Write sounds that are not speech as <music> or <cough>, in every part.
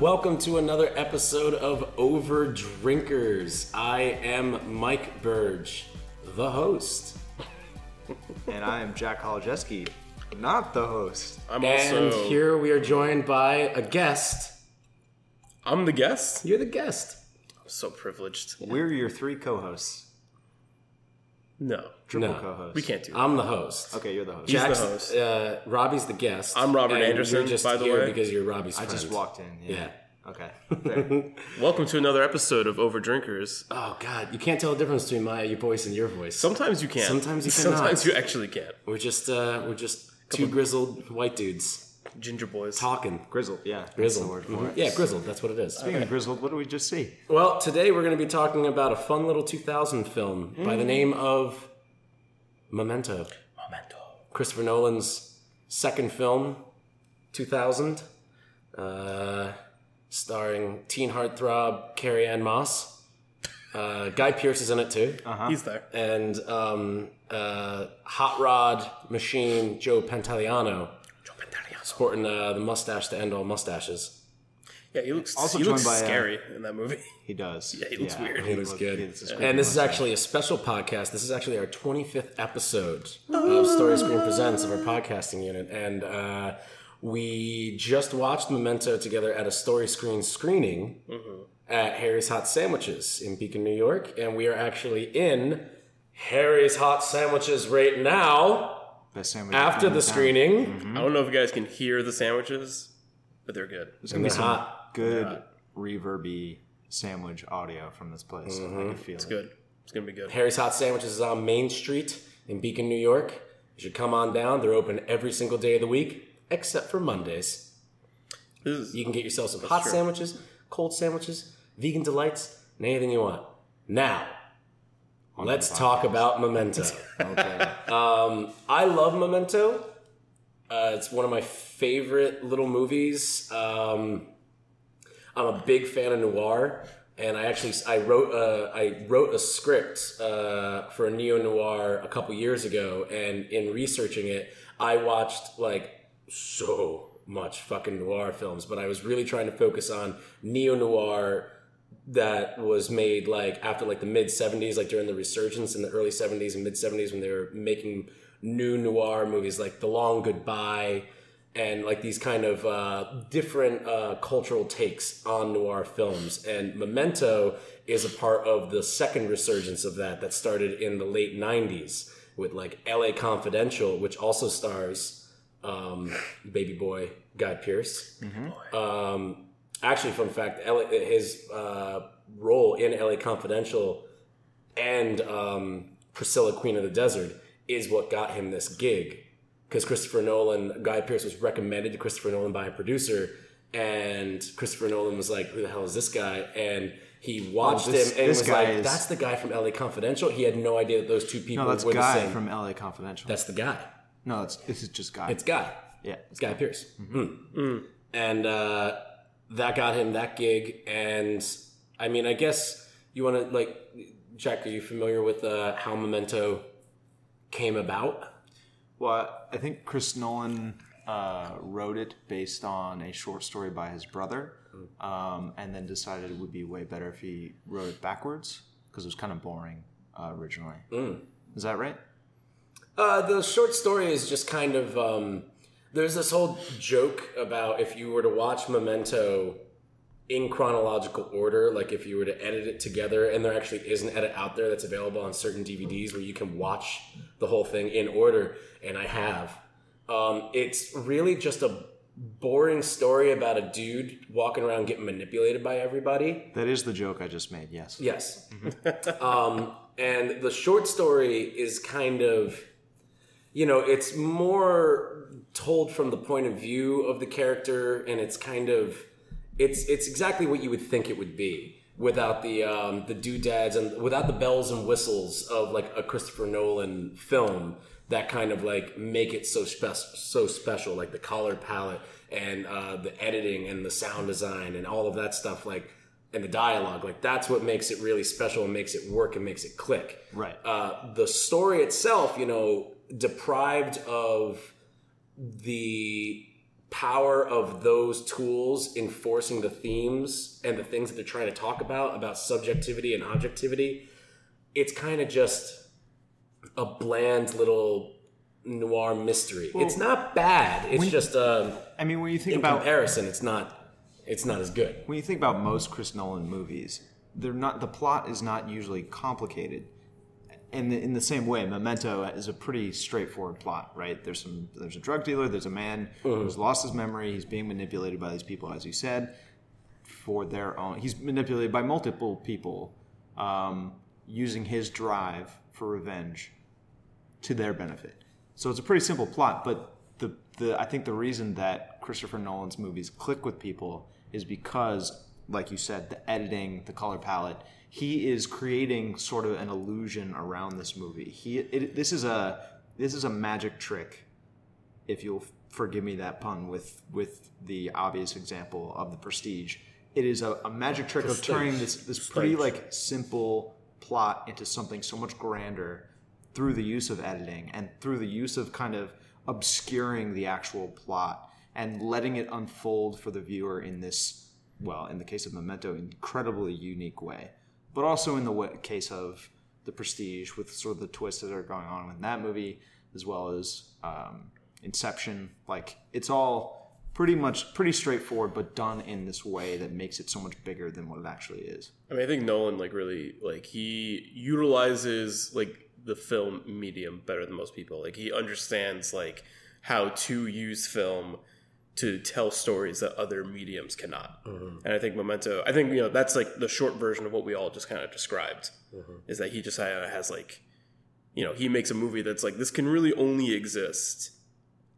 and welcome to another episode of Over Drinkers. I am Mike Burge, the host. and I am Jack Holojeski, not the host. I'm And also here we are joined by a guest. I'm the guest. You're the guest. I'm so privileged. We're your three co-hosts, No, triple No. co-hosts. we can't do that. I'm the host. Okay, you're the host. He's the host. Uh, Robbie's the guest. I'm Robert and Anderson, You're just by the here way. because you're Robbie's I friend. just walked in. Yeah. Yeah. Okay. <laughs> Welcome to another episode of Over Drinkers. Oh God, you can't tell the difference between my your voice and your voice. Sometimes you can. Sometimes you <laughs> cannot. Sometimes you actually can't. we're just uh, we're just two grizzled white dudes Ginger boys. talking. grizzled. Yeah. That's Grizzled. the word for Mhm. it. Yeah, grizzled. That's what it is. Speaking of grizzled, what did we just see? Well, today we're going to be talking about a fun little 2000 film by the name of Memento. Momento. Christopher Nolan's second film, 2000, uh, starring teen heartthrob Carrie Ann Moss. Uh, Guy Pearce is in it too. He's there. And um, uh, Hot Rod Machine Joe Pantoliano, Joe Pantoliano. Sporting uh, the mustache to end all mustaches. Yeah, he looks. Also he looks joined by, uh, scary in that movie. <laughs> He does. Yeah, he looks weird. He looks good. it's a And creepy this is actually a special podcast. This is actually our 25th episode of Story Screen Presents of our podcasting unit. And uh, we just watched Memento together at a Story Screen screening at Harry's Hot Sandwiches in Beacon, New York. And we are actually in Harry's Hot Sandwiches right now best sandwich after in the town. screening. Mm-hmm. I don't know if you guys can hear the sandwiches, but they're good. There's gonna be some hot. good reverby sandwich audio from this place. I mm-hmm. can feel It's it. good. It's gonna be good. Harry's Hot Sandwiches is on Main Street in Beacon, New York. You should come on down. They're open every single day of the week, except for Mondays. This is, You can get yourself some hot true. sandwiches, cold sandwiches, vegan delights, and anything you want. Now, let's talk about Memento. <laughs> Okay. um, I love Memento. Uh, it's one of my favorite little movies. Um, I'm a big fan of noir, and I actually I wrote a, I wrote a script uh, for a neo noir a couple years ago, and in researching it, I watched like so much fucking noir films, but I was really trying to focus on neo noir that was made like after like the mid 70s like during the resurgence in the early 70s and mid 70s when they were making new noir movies like the long goodbye and like these kind of uh, different uh, cultural takes on noir films. And memento is a part of the second resurgence of that that started in the late 90s with like la confidential which also stars um, baby boy guy pearce um, actually, fun fact: LA, his uh, role in LA Confidential and um, Priscilla, Queen of the Desert, is what got him this gig. Because Christopher Nolan, Guy Pearce was recommended to Christopher Nolan by a producer, and Christopher Nolan was like, "Who the hell is this guy?" And he watched Oh, this- him and was guy like, is- "That's the guy from LA Confidential." He had no idea that those two people No, that's were the same. from LA Confidential. that's the guy. no, that's this is just Guy. It's Guy. yeah. It's Guy Pearce. Mm. And uh, that got him that gig. And I mean, I guess you want to, like, Jack, are you familiar with uh, how Memento came about? Well, I think Chris Nolan uh, wrote it based on a short story by his brother, um, and then decided it would be way better if he wrote it backwards because it was kind of boring uh, originally. Is that right? Uh, the short story is just kind of um, there's this whole joke about if you were to watch Memento in chronological order, like if you were to edit it together, and there actually is an edit out there that's available on certain DVDs where you can watch the whole thing in order, and I have. Um, it's really just a boring story about a dude walking around getting manipulated by everybody. That is the joke I just made. Yes. Yes. <laughs> um, and the short story is kind of, you know, it's more told from the point of view of the character, and it's kind of, it's it's exactly what you would think it would be without the um, the doodads and without the bells and whistles of like a Christopher Nolan film that kind of like make it so spe- so special, like the color palette and uh, the editing and the sound design and all of that stuff, like and the dialogue, like that's what makes it really special and makes it work and makes it click. Right. Uh, the story itself, you know, deprived of the power of those tools enforcing the themes and the things that they're trying to talk about about subjectivity and objectivity it's kind of just a bland little noir mystery it's not bad it's just um I mean, when you think in about comparison it's not it's not as good when you think about most Chris Nolan movies, they're not the plot is not usually complicated. And in the same way, Memento is a pretty straightforward plot, right? There's some there's a drug dealer, there's a man who's lost his memory, he's being manipulated by these people, as you said, for their own. He's manipulated by multiple people, um, using his drive for revenge to their benefit. So it's a pretty simple plot, but the, the I think the reason that Christopher Nolan's movies click with people is because, like you said, the editing, the color palette, he is creating sort of an illusion around this movie. He it, this is a this is a magic trick, if you'll forgive me that pun with with the obvious example of the Prestige. It is a, a magic trick of turning this this pretty like simple plot into something so much grander through the use of editing and through the use of kind of obscuring the actual plot and letting it unfold for the viewer in this well in the case of memento incredibly unique way but also in the case of the prestige with sort of the twists that are going on in that movie as well as um, inception like it's all pretty much pretty straightforward but done in this way that makes it so much bigger than what it actually is I mean, I think Nolan like really like he utilizes like the film medium better than most people. Like he understands like how to use film to tell stories that other mediums cannot. Mm-hmm. And I think Memento, I think you know that's like the short version of what we all just kind of described. Mm-hmm. Is that he just has like, you know, he makes a movie that's like this can really only exist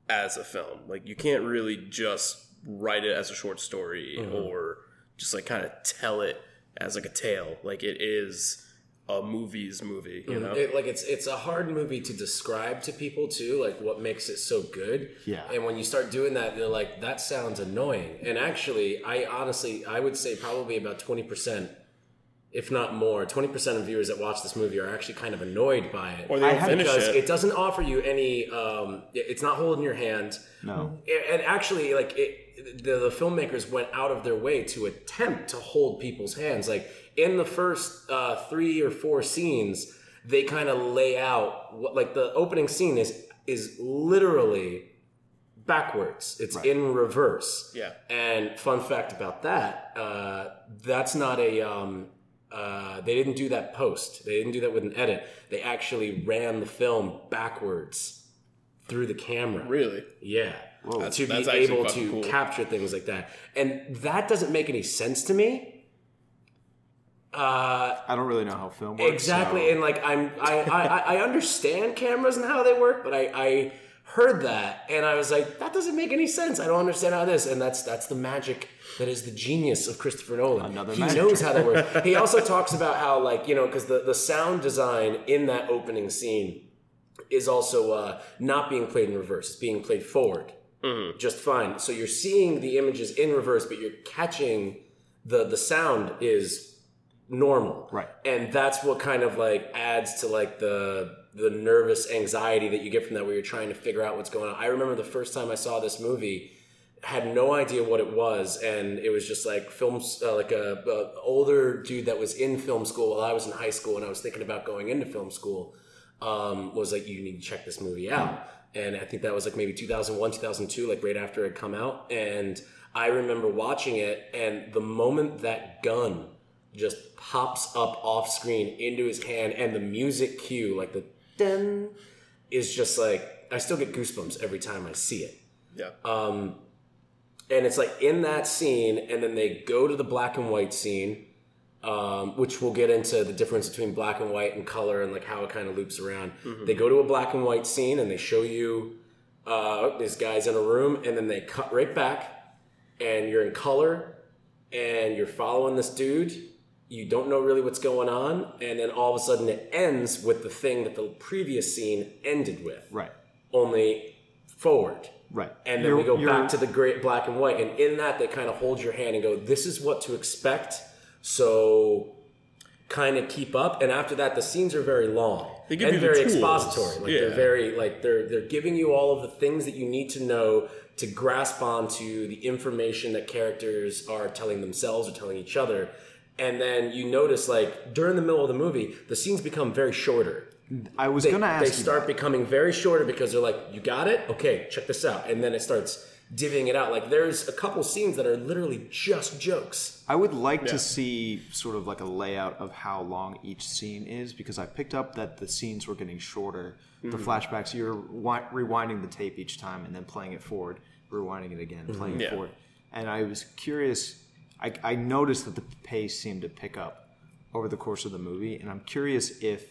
as a film. Like you can't really just write it as a short story mm-hmm. or just like kind of tell it as like a tale. Like it is a movie's movie, you know? It, like it's it's a hard movie to describe to people too, like what makes it so good. Yeah. And when you start doing that, they're like, that sounds annoying. And actually, I honestly, I would say probably about twenty percent, if not more, twenty percent of viewers that watch this movie are actually kind of annoyed by it. or they don't finish because it. it doesn't offer you any. Um, it's not holding your hand. no And actually, like it, the, the filmmakers went out of their way to attempt to hold people's hands. Like in the first uh, three or four scenes, they kind of lay out what, like the opening scene is is literally backwards. It's in reverse. Yeah. And fun fact about that, uh, that's not a. Um, uh, they didn't do that post. They didn't do that with an edit. They actually ran the film backwards through the camera. really? Yeah. That's- to be able to cool. capture things like that. And that doesn't make any sense to me. Uh, i don't really know how film works exactly. so- And like, I'm, I, I, I understand cameras and how they work, but I, I heard that and I was like, that doesn't make any sense. I don't understand how this, and that's, that's the magic that is the genius of Christopher Nolan. Another he magic knows how that works. <laughs> he also talks about how like, you know, cause the, the sound design in that opening scene is also uh, not being played in reverse. It's being played forward just fine. So you're seeing the images in reverse, but you're catching the the sound is normal, Right. And that's what kind of like adds to like the the nervous anxiety that you get from that, where you're trying to figure out what's going on. I remember the first time I saw this movie. Had no idea what it was, and it was just like films, uh, like a, a older dude that was in film school while I was in high school, and I was thinking about going into film school um, was like, you need to check this movie out. And I think that was like maybe 2001, 2002, like right after it had come out. And I remember watching it, and the moment that gun just pops up off screen into his hand, and the music cue, like the den, is just like, I still get goosebumps every time I see it Yeah. um, and it's like in that scene, and then they go to the black and white scene, um, which we'll get into the difference between black and white and color and like how it kind of loops around. They go to a black and white scene, and they show you uh, these guys in a room, and then they cut right back, and you're in color, and you're following this dude. You don't know really what's going on, and then all of a sudden it ends with the thing that the previous scene ended with, right only forward. right And then we go back to the great black and white. And in that, they kind of hold your hand and go, this is what to expect. So kind of keep up. And after that, the scenes are very long They give and you very expository. Like they're Yeah. very like they're they're giving you all of the things that you need to know to grasp onto the information that characters are telling themselves or telling each other. And then you notice, like during the middle of the movie, the scenes become very shorter. I was They, gonna ask they you start that. becoming very shorter because they're like, "You got it? Okay, check this out," and then it starts divvying it out. Like there's a couple scenes that are literally just jokes. I would like Yeah. to see sort of like a layout of how long each scene is because I picked up that the scenes were getting shorter. The Mm-hmm. flashbacks, you're wi- rewinding the tape each time and then playing it forward, rewinding it again, playing it Yeah. forward. And I was curious. I, I noticed that the pace seemed to pick up over the course of the movie, and I'm curious if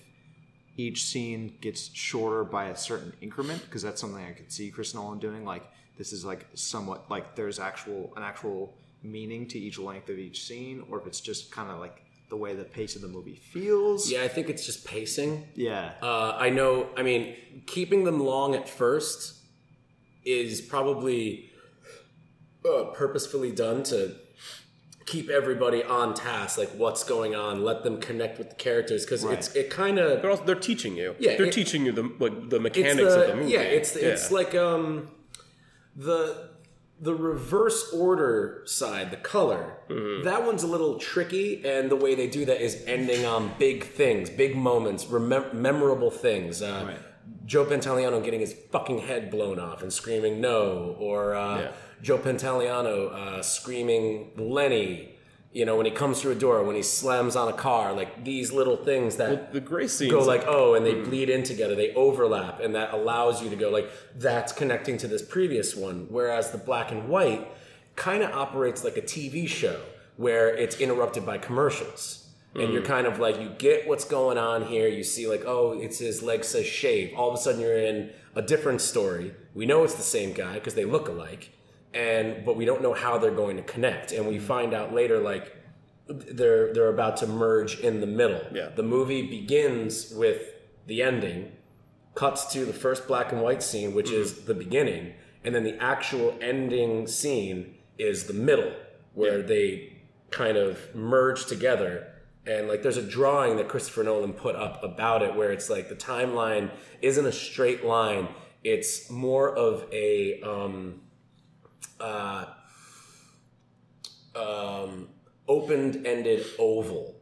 each scene gets shorter by a certain increment because that's something I could see Chris Nolan doing. Like this is like somewhat like there's actual an actual meaning to each length of each scene, or if it's just kind of like the way the pace of the movie feels. Yeah, I think it's just pacing. Yeah. Uh, I know. I mean, keeping them long at first is probably uh, purposefully done to keep everybody on task. Like, what's going on? Let them connect with the characters because Right. it's it kind of They're they're teaching you. Yeah, they're it- teaching you the like the mechanics the, of the movie. yeah. It's it's like um the the reverse order side, the color, Mm-hmm. that one's a little tricky, and the way they do that is ending on big things, big moments, remem- memorable things. Uh, Right. Joe Pantoliano getting his fucking head blown off and screaming no, or uh, Yeah. Joe Pantoliano uh, screaming Lenny. You know, when he comes through a door, when he slams on a car, like these little things that the gray scenes. go like oh and they bleed in together they overlap and that allows you to go like that's connecting to this previous one. Whereas the black and white kind of operates like a tv show where it's interrupted by commercials. And you're kind of like you get what's going on here you see like oh it's his leg says shave. All of a sudden you're in a different story. We know it's the same guy because they look alike and but we don't know how they're going to connect and we find out later like they're they're about to merge in the middle. Yeah. The movie begins with the ending, cuts to the first black and white scene, which is the beginning, and then the actual ending scene is the middle, where Yeah. they kind of merge together. And like there's a drawing that Christopher Nolan put up about it where it's like the timeline isn't a straight line. It's more of a um uh um, open-ended oval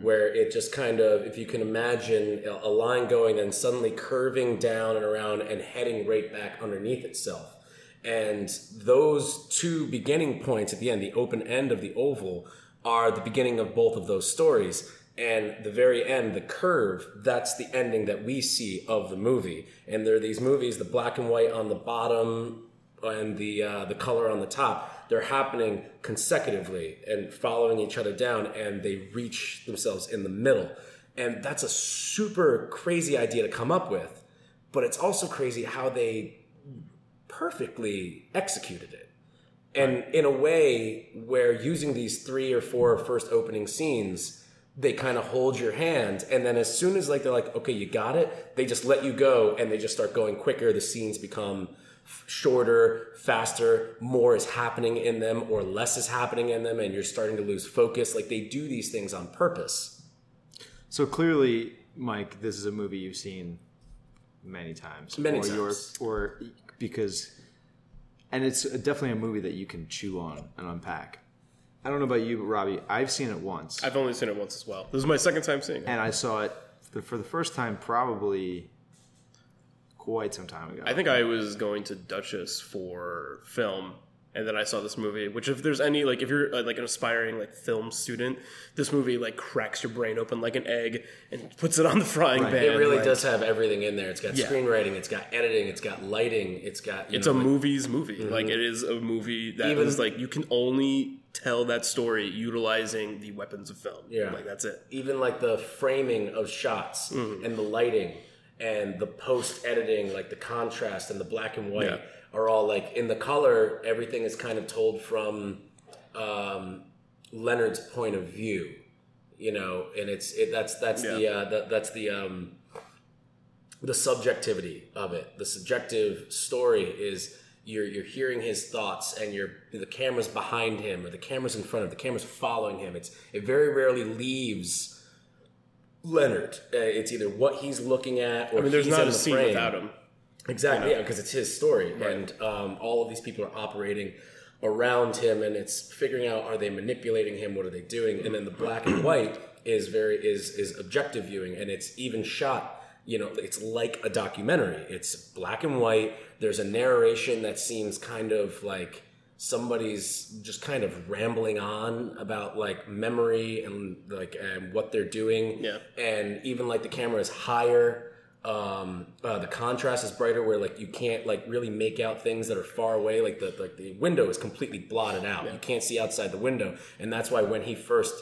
where it just kind of if you can imagine a, a line going and suddenly curving down and around and heading right back underneath itself. And those two beginning points at the end the open end of the oval are the beginning of both of those stories. And the very end the curve that's the ending that we see of the movie. And there are these movies the black and white on the bottom and the uh, the color on the top they're happening consecutively and following each other down and they reach themselves in the middle. And that's a super crazy idea to come up with but it's also crazy how they perfectly executed it. And in a way where using these three or four first opening scenes they kind of hold your hand and then as soon as like they're like okay you got it they just let you go and they just start going quicker the scenes become shorter faster more is happening in them or less is happening in them and you're starting to lose focus like they do these things on purpose So clearly, Mike, this is a movie you've seen many times. Many or you're- times. or because, and it's definitely a movie that you can chew on and unpack. I don't know about you, but Robbie, I've seen it once, I've only seen it once as well. This is my second time seeing it. and I saw it for, for the first time probably quite some time ago. I think I was going to Dutchess for film, and then I saw this movie. Which, if there's any like, if you're uh, like an aspiring like film student, this movie like cracks your brain open like an egg and puts it on the frying Right. pan. it really like, does have everything in there it's got Yeah. screenwriting it's got editing it's got lighting it's got you It's know, a like- movie's movie. Like it is a movie that Even- is like you can only tell that story utilizing the weapons of film. Yeah. like that's it. even like the framing of shots Mm-hmm. and the lighting and the post editing, like the contrast and the black and white Yeah. are all like in the color. Everything is kind of told from um, Leonard's point of view, you know, and it's it, that's that's the uh, that, that's the um, the subjectivity of it. The subjective story is you're you're hearing his thoughts and you're the camera's behind him or the camera's in front of him, the camera's following him. It's it very rarely leaves Leonard. Uh, it's either what he's looking at or I mean, there's he's not a the scene frame. without him. Exactly, yeah, because it's his story, and um, all of these people are operating around him, and it's figuring out are they manipulating him, what are they doing, and then the black and <clears throat> white is very is is objective viewing, and it's even shot. You know, it's like a documentary. It's black and white. There's a narration that seems kind of like somebody's just kind of rambling on about like memory and like and what they're doing. Yeah. And even like the camera is higher um uh, the contrast is brighter where like you can't like really make out things that are far away. Like the like the window is completely blotted out. You can't see outside the window. And that's why when he first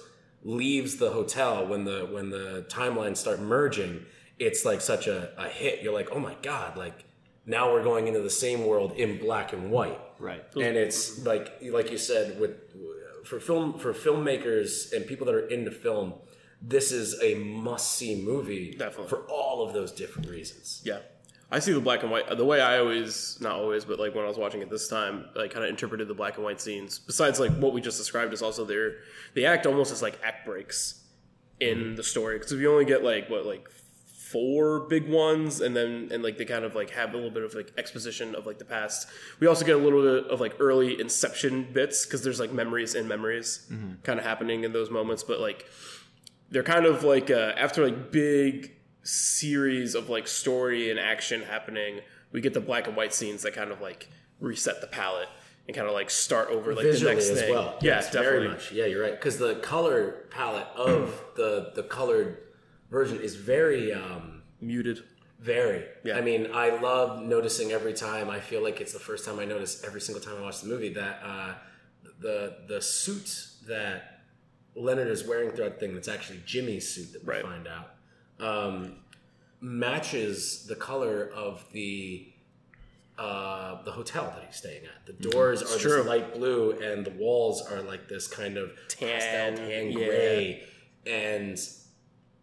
leaves the hotel when the when the timelines start merging it's like such a, a hit. You're like oh my god like now we're going into the same world in black and white Right. and it's like like you said with for film for filmmakers and people that are into film this is a must see movie Definitely. for all of those different reasons Yeah. I see the black and white. The way I always, not always, but like when I was watching it this time, like kind of interpreted the black and white scenes. Besides like what we just described, is also their they act almost as like act breaks in mm-hmm. the story because if you only get like what like four big ones and then and like they kind of like have a little bit of like exposition of like the past. We also get a little bit of like early inception bits because there's like memories in memories kind of happening in those moments but like they're kind of like uh, after like big series of like story and action happening we get the black and white scenes that kind of like reset the palette and kind of like start over like visually the next as thing. well. Yeah Yes, definitely. very much. Yeah you're right. Because the color palette of the the colored version is very um muted very Yeah. i mean i love noticing every time i feel like it's the first time i notice every single time i watch the movie that uh the the suit that leonard is wearing throughout the thing that's actually jimmy's suit that we Right. find out um matches the color of the uh, the hotel that he's staying at. The doors are Mm-hmm. true. this light blue, and the walls are like this kind of Tan, pastel tan yeah. gray, and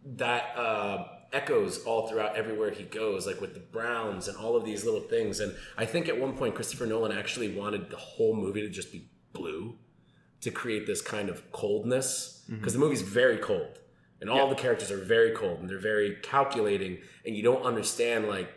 that uh, echoes all throughout everywhere he goes, like with the browns and all of these little things. And I think at one point Christopher Nolan actually wanted the whole movie to just be blue to create this kind of coldness because the movie's very cold and all the characters are very cold and they're very calculating and you don't understand like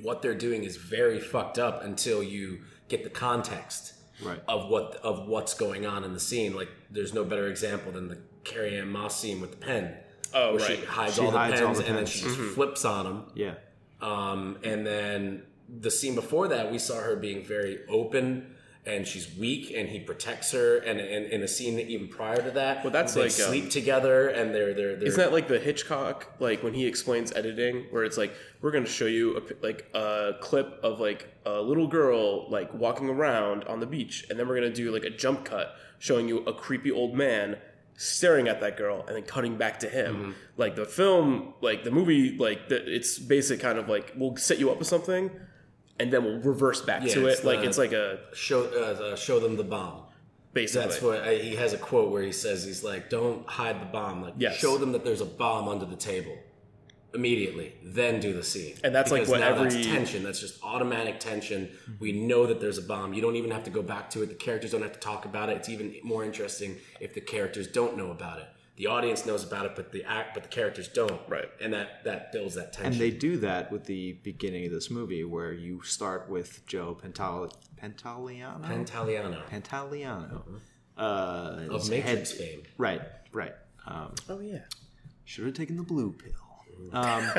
what they're doing is very fucked up until you get the context Right. of what of what's going on in the scene like there's no better example than the Carrie Ann Moss scene with the pen Oh, where right. she hides She all the hides pens all the and then pens. she just flips on them Yeah. um, and then the scene before that, we saw her being very open and she's weak, and he protects her. And and in a scene even prior to that, Well, that's they like, sleep um, together, and they're they're, they're Isn't that like the Hitchcock, like when he explains editing, where it's like we're going to show you a, like a clip of like a little girl like walking around on the beach, and then we're going to do like a jump cut showing you a creepy old man staring at that girl, and then cutting back to him. Mm-hmm. Like the film, like the movie, like the, it's basic kind of like we'll set you up with something, and then we'll reverse back Yeah, to it. Like it's like a show uh, uh, show them the bomb. basically. That's what I, he has a quote where he says he's like, "Don't hide the bomb. Like, Yes. show them that there's a bomb under the table immediately, then do the scene." And that's like what now every- that's tension. That's just automatic tension. We know that there's a bomb. You don't even have to go back to it. The characters don't have to talk about it. It's even more interesting if the characters don't know about it. The audience knows about it, but the act, but the characters don't. Right. And that that builds that tension. And they do that with the beginning of this movie, where you start with Joe Pental- Pantoliano. Pantaliano Pantaliano. Uh, of his Matrix head- fame. Right, right. Um, oh yeah. should have taken the blue pill. Um,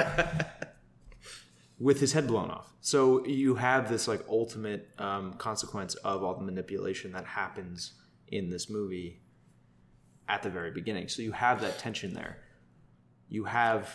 with his head blown off. So you have this like ultimate um, consequence of all the manipulation that happens in this movie at the very beginning. So you have that tension there. You have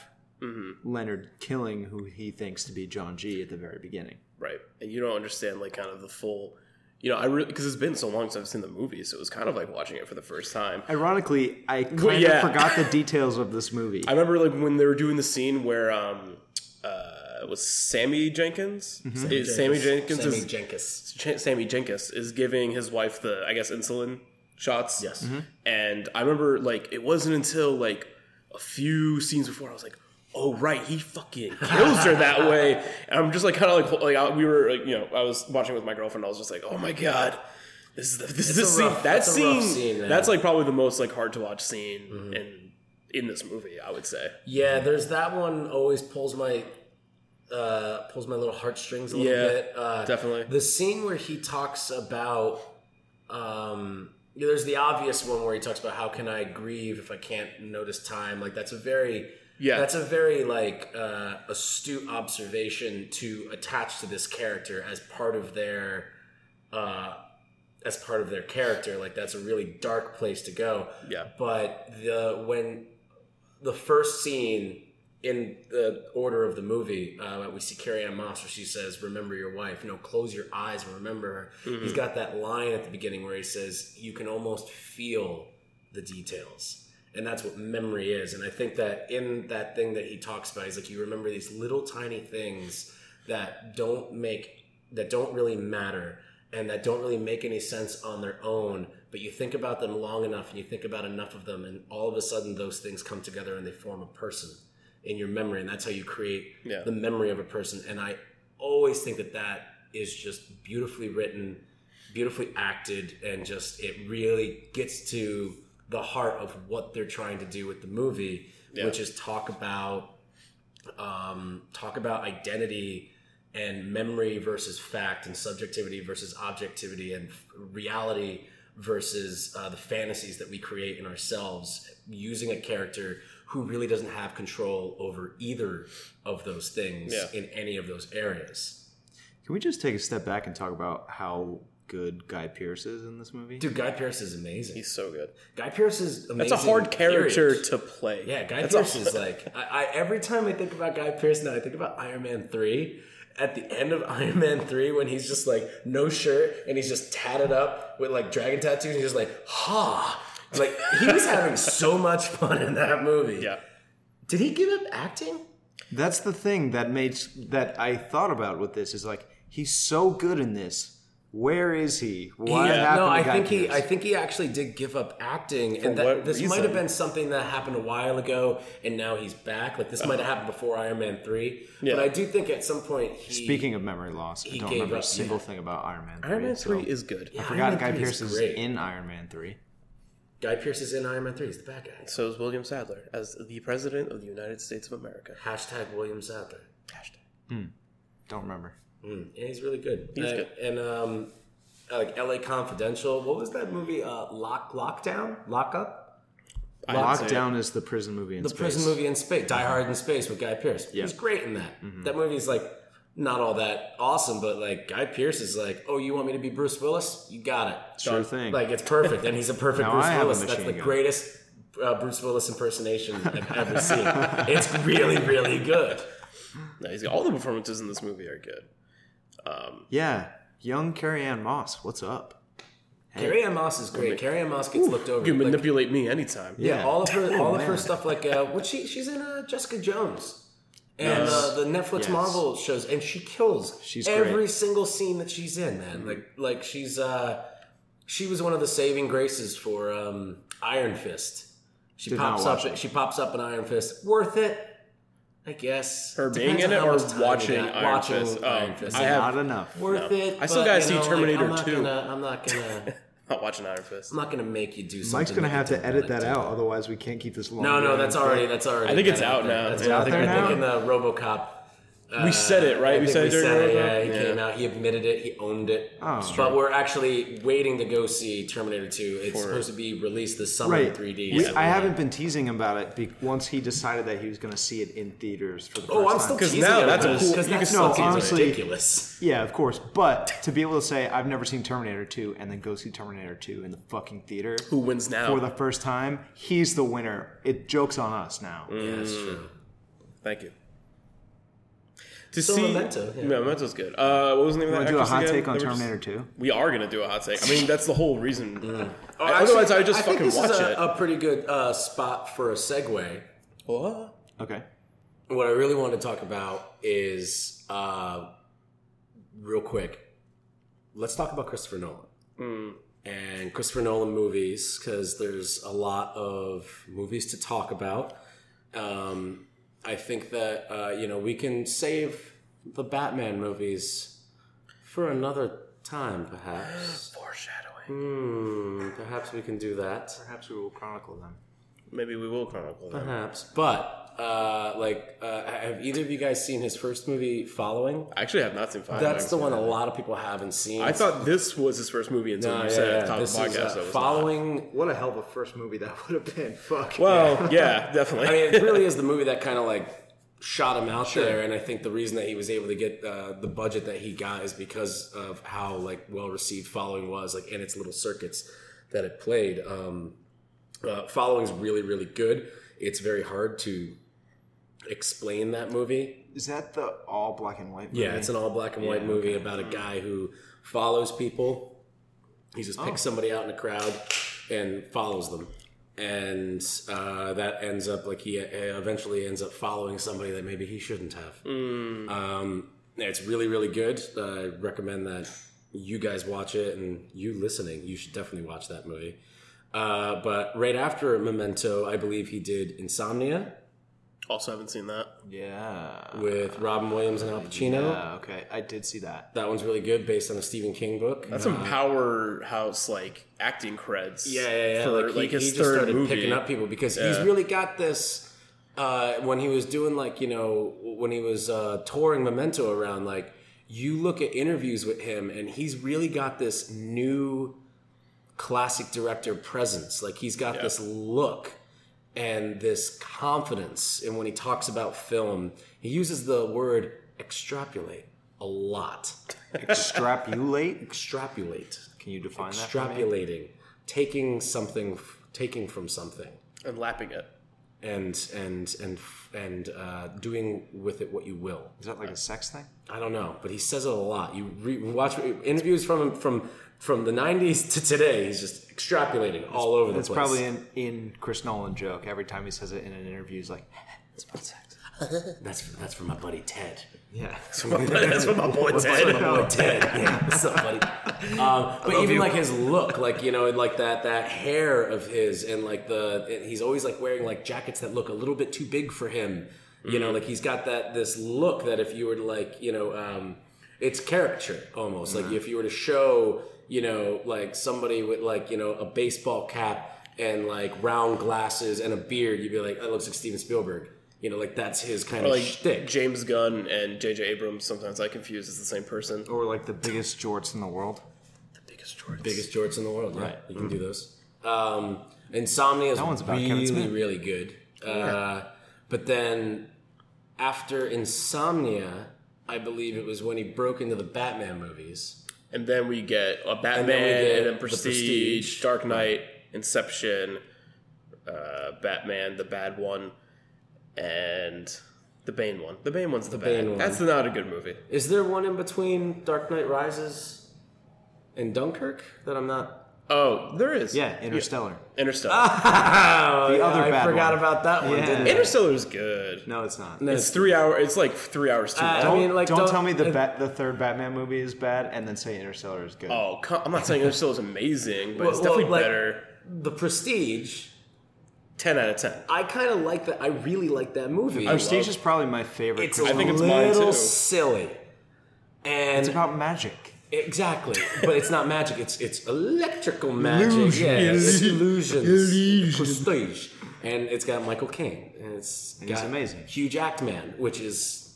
Leonard killing who he thinks to be John G at the very beginning. Right. And you don't understand like kind of the full you know, I really because it's been so long since I've seen the movie, so it was kind of like watching it for the first time. Ironically, I kind Well, yeah. of forgot the <laughs> details of this movie. I remember like when they were doing the scene where um uh it was Sammy Jenkins. Is Sammy Jenkins Sammy is Jenkins. Ch- Sammy Jenkins is giving his wife the I guess insulin shots. Yes. And I remember like it wasn't until like a few scenes before I was like, oh right, he fucking kills her that way. And I'm just like kind of like like I, we were like you know I was watching with my girlfriend. I was just like, oh my god. This is the, this is the scene. rough- that scene, scene, that's like probably the most like hard to watch scene in in this movie. I would say. Yeah, there's that one always pulls my uh, pulls my little heartstrings a little Yeah, bit. Uh, definitely. The scene where he talks about, um, there's the obvious one where he talks about how can I grieve if I can't notice time. Like that's a very Yeah. that's a very like uh, astute observation to attach to this character as part of their uh, as part of their character. Like that's a really dark place to go. Yeah. But the when the first scene in the order of the movie, uh, we see Carrie Ann Moss where she says, "Remember your wife." You know, close your eyes and remember her. He's got that line at the beginning where he says, "You can almost feel the details." And that's what memory is. And I think that in that thing that he talks about, he's like, you remember these little tiny things that don't make, that don't really matter and that don't really make any sense on their own. But you think about them long enough and you think about enough of them, and all of a sudden those things come together and they form a person in your memory. And that's how you create Yeah. the memory of a person. And I always think that that is just beautifully written, beautifully acted, and just it really gets to the heart of what they're trying to do with the movie, Yeah. which is talk about um, talk about identity and memory versus fact and subjectivity versus objectivity and reality versus uh, the fantasies that we create in ourselves using a character who really doesn't have control over either of those things Yeah. in any of those areas. Can we just take a step back and talk about how good Guy Pearce is in this movie? Dude, Guy Pearce is amazing. He's so good. Guy Pearce is amazing. That's a hard character period. to play. Yeah, Guy That's Pearce a- is like I, I every time I think about Guy Pearce now, I think about Iron Man three. At the end of <laughs> Iron Man three, when he's just like no shirt and he's just tatted up with like dragon tattoos, and he's just like ha. Like he was having so much fun in that movie. Yeah. Did he give up acting? That's the thing that made that I thought about with this is like he's so good in this. Where is he? What He- happened no, to I think he. Pearce? I think he actually did give up acting, and that, what this might have been something that happened a while ago, and now he's back. Like this might have happened before Iron Man three, Yeah. but I do think at some point he. Speaking of memory loss, I he don't gave remember up, a single yeah. thing about Iron Man. 3, Iron Man so three is good. Yeah, I forgot Guy 3 Pearce is great. in Iron Man three. Guy Pearce is in Iron Man three. He's the bad guy. So is William Sadler as the president of the United States of America. Hashtag William Sadler. Hashtag. Hmm. Don't remember. Mm, yeah, he's really good. He's Uh, good. And um, like L.A. Confidential. What was that movie? Uh, Lock Lockdown, Lockup. I didn't see it. Lockdown is the prison movie in Space. The space. prison movie in space, Die Hard in Space with Guy Pearce. He Yeah. was great in that. Mm-hmm. That movie's like not all that awesome, but like Guy Pearce is like, oh, you want me to be Bruce Willis? You got it. Sure thing. Like it's perfect, and he's a perfect <laughs> Now Bruce I have a Willis. That's the gun. greatest uh, Bruce Willis impersonation I've ever seen. It's really, really good. <laughs> No, he's all the performances in this movie are good. Um, yeah, young Carrie Ann Moss. What's up? Carrie Ann Moss is great. Carrie Ann Moss gets looked over. you can like- manipulate me anytime. Yeah, Yeah. all of her, <laughs> all of her stuff. Like, uh, what she she's in uh, Jessica Jones and Yes. uh, the Netflix Yes. Marvel shows, and she kills She's every great. single scene that she's in. Man, like like she's uh, she was one of the saving graces for um, Iron Fist. She Did pops up. it. She pops up in Iron Fist. Worth it, I guess. Her being in it or much time watching. Iron watching Fist? Oh, Iron Fist. I have- Not enough. Worth No. it. I still gotta see know, like, Terminator I'm 2. Gonna, I'm not gonna. <laughs> Not watching Iron Fist. I'm not gonna make you do something. Mike's gonna have to edit that like out, otherwise we can't keep this long. No, no, that's already that's already. I think it's out now. It's I out think, there I think now? in the RoboCop. We said it, right? Uh, I We said it said it, Yeah, he Yeah. came out. He admitted it. He owned it. Oh. but we're actually waiting to go see Terminator 2. It's For- supposed to be released this summer Right. in 3D. We- I haven't been teasing him about it be- once he decided that he was going to see it in theaters for the oh, first Oh, I'm time. still 'Cause teasing now it that's a because- cool- because you can that's still fucking tease it. honestly- ridiculous. Yeah, of course. But to be able to say I've never seen Terminator 2 and then go see Terminator 2 in the fucking theater Who wins now? for the first time, he's the winner. It jokes on us now. Yeah, that's true. Thank you. To Still see Memento, yeah. Memento's good. Uh, what was the name of Want that to do a hot again? take on They were just- Terminator 2? We are gonna do a hot take. I mean, that's the whole reason. Oh, I- otherwise, I would just think fucking this watch is a, it. a pretty good uh, spot for a segue. What? Okay. What I really want to talk about is uh, real quick. Let's talk about Christopher Nolan and Christopher Nolan movies because there's a lot of movies to talk about. Um, I think that uh, you know we can save the Batman movies for another time, perhaps. <gasps> Foreshadowing. Hmm, perhaps we can do that. Perhaps we will chronicle them. Maybe we will chronicle them. Perhaps, but Uh, like, uh, have either of you guys seen his first movie, Following? I actually have not seen Five. That's the one a lot of people haven't seen. I thought this was his first movie until No, you yeah, said at the top This of the is, uh, that was not. following. <laughs> What a hell of a first movie that would have been. Fuck. Well, <laughs> yeah, definitely. I mean, it really is the movie that kind of like shot him out there, and I think the reason that he was able to get uh, the budget that he got is because of how like well received Following was, like in its little circuits that it played. Um, uh, Following is really, really good. It's very hard to explain that movie. Is that the all black and white movie? Yeah, it's an all black and white Yeah, movie about a guy who follows people. He just picks somebody out in a crowd and follows them. And uh, that ends up like he uh, eventually ends up following somebody that maybe he shouldn't have. Um, it's really, really good. Uh, I recommend that you guys watch it and you listening, you should definitely watch that movie. Uh, but right after Memento, I believe he did Insomnia also haven't seen that. Yeah. with Robin Williams and Al Pacino. Yeah, okay. I did see that. That one's really good, based on a Stephen King book. That's some powerhouse like acting creds. Yeah, yeah, yeah. For like, like, he, his he just third started movie. picking up people because he's really got this. Uh, when he was doing like you know when he was uh, touring Memento around, like you look at interviews with him, and he's really got this new classic director presence. Like he's got Yeah. this look and this confidence. And when he talks about film, he uses the word extrapolate a lot. Extrapolate? <laughs> Extrapolate Can you define that? extrapolating, taking something, taking from something, and lapping it. and and and and uh, doing with it what you will. Is that like a sex thing? I don't know, but he says it a lot. You re- watch interviews from him from from the '90s to today. He's just extrapolating all over the It's place. probably in, in Chris Nolan joke. Every time he says it in an interview, he's like, <laughs> it's about sex. <laughs> that's that's for my buddy Ted. Yeah. <laughs> That's what my boy What's said. up, my boy Ted? Yeah, what's up, buddy? Um, but even like his look, like you know, like that that hair of his, and like the he's always like wearing like jackets that look a little bit too big for him. You know, like he's got that this look that if you were to like you know, um, it's caricature almost. Like if you were to show you know like somebody with like you know a baseball cap and like round glasses and a beard, you'd be like, that looks like Steven Spielberg. You know, like that's his kind Or of like shtick. James Gunn and J.J. Abrams. Sometimes I confuse as the same person. Or like the biggest jorts in the world. The biggest Jordan. biggest jorts in the world. Yeah, Right. you can do those. Um, Insomnia is That one's about Kevin really, really good. Uh, but then after Insomnia, I believe it was when he broke into the Batman movies. And then we get a Batman, And then get and then The Prestige, Prestige. Dark Knight, Inception, uh, Batman, the bad one, and the Bane one. The Bane one's the, bad. Bane one. That's not a good movie. Is there one in between Dark Knight Rises and Dunkirk that I'm not? Oh, there is. Yeah, Interstellar. Interstellar. <laughs> Oh, The other I bad forgot one. about that one. Yeah. Didn't I? Interstellar is good. No, it's not. No, It's three hour. It's like three hours too Uh, long. I Don't, mean, like, don't, don't- tell me the uh, bat, the third Batman movie is bad and then say Interstellar is good. oh, come, I'm not saying Interstellar is amazing, but it's Well, definitely like- better. The Prestige. Ten out of ten. I kind of like that. I really like that movie. Prestige is probably my favorite. It's Chris a I think it's Nolan- mine little too. silly, and It's about magic. Exactly, but it's not magic. It's it's electrical magic. Yeah, it's illusions. Prestige, and it's got Michael Caine, and it's And he's got amazing. Hugh Jackman, which is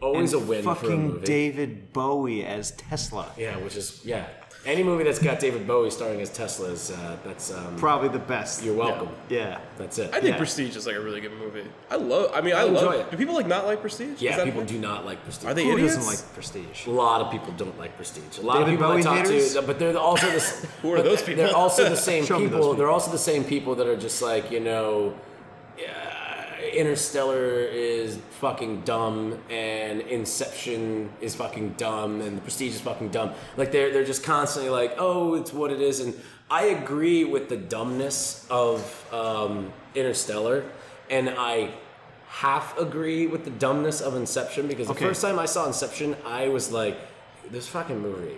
always a win for a Fucking movie. David Bowie as Tesla. yeah, which is yeah. Any movie that's got David Bowie starring as Tesla is uh, that's um, Probably the best. you're welcome. Yeah. That's it. I think Yeah. Prestige is like a really good movie. I love. I mean, I, enjoy love. it. Do people like not like Prestige? Is yeah, that people thing? do not like Prestige. Are they Who idiots? doesn't like Prestige? A lot of people don't like Prestige. A lot David of people Bowie I talk haters? to, but they're also the s- <laughs> Who are but those people? They're also the <laughs> same Show me those people. people. They're also the same people that are just like you know, uh, Interstellar is fucking dumb, and Inception is fucking dumb, and The Prestige is fucking dumb. Like they're they're just constantly like, oh, it's what it is, and I agree with the dumbness of um, Interstellar, and I half agree with the dumbness of Inception because the Okay. first time I saw Inception, I was like, this fucking movie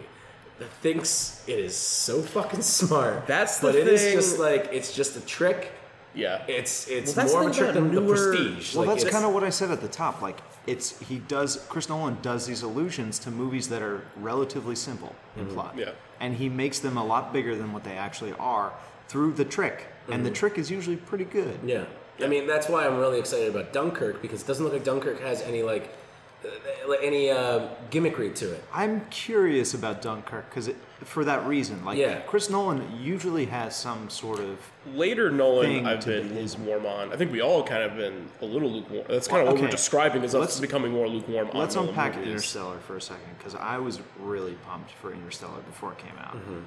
that thinks it is so fucking smart. That's the but it is just like it's just a trick. Yeah. It's it's Well, more the of a trick about than the Prestige. Well, Like, that's kind of what I said at the top. Like, it's he does. Chris Nolan does these allusions to movies that are relatively simple in plot. Yeah. And he makes them a lot bigger than what they actually are through the trick. And the trick is usually pretty good. yeah. I mean, that's why I'm really excited about Dunkirk because it doesn't look like Dunkirk has any like uh, any uh, gimmickry to it. I'm curious about Dunkirk because for that reason, like Yeah. Chris Nolan usually has some sort of Later Nolan, Thing I've to been his- lukewarm on. I think we all kind of been a little lukewarm. That's kind of what we're describing as us Let's- becoming more lukewarm. Let's on Nolan unpack movies. Interstellar for a second because I was really pumped for Interstellar before it came out, mm-hmm.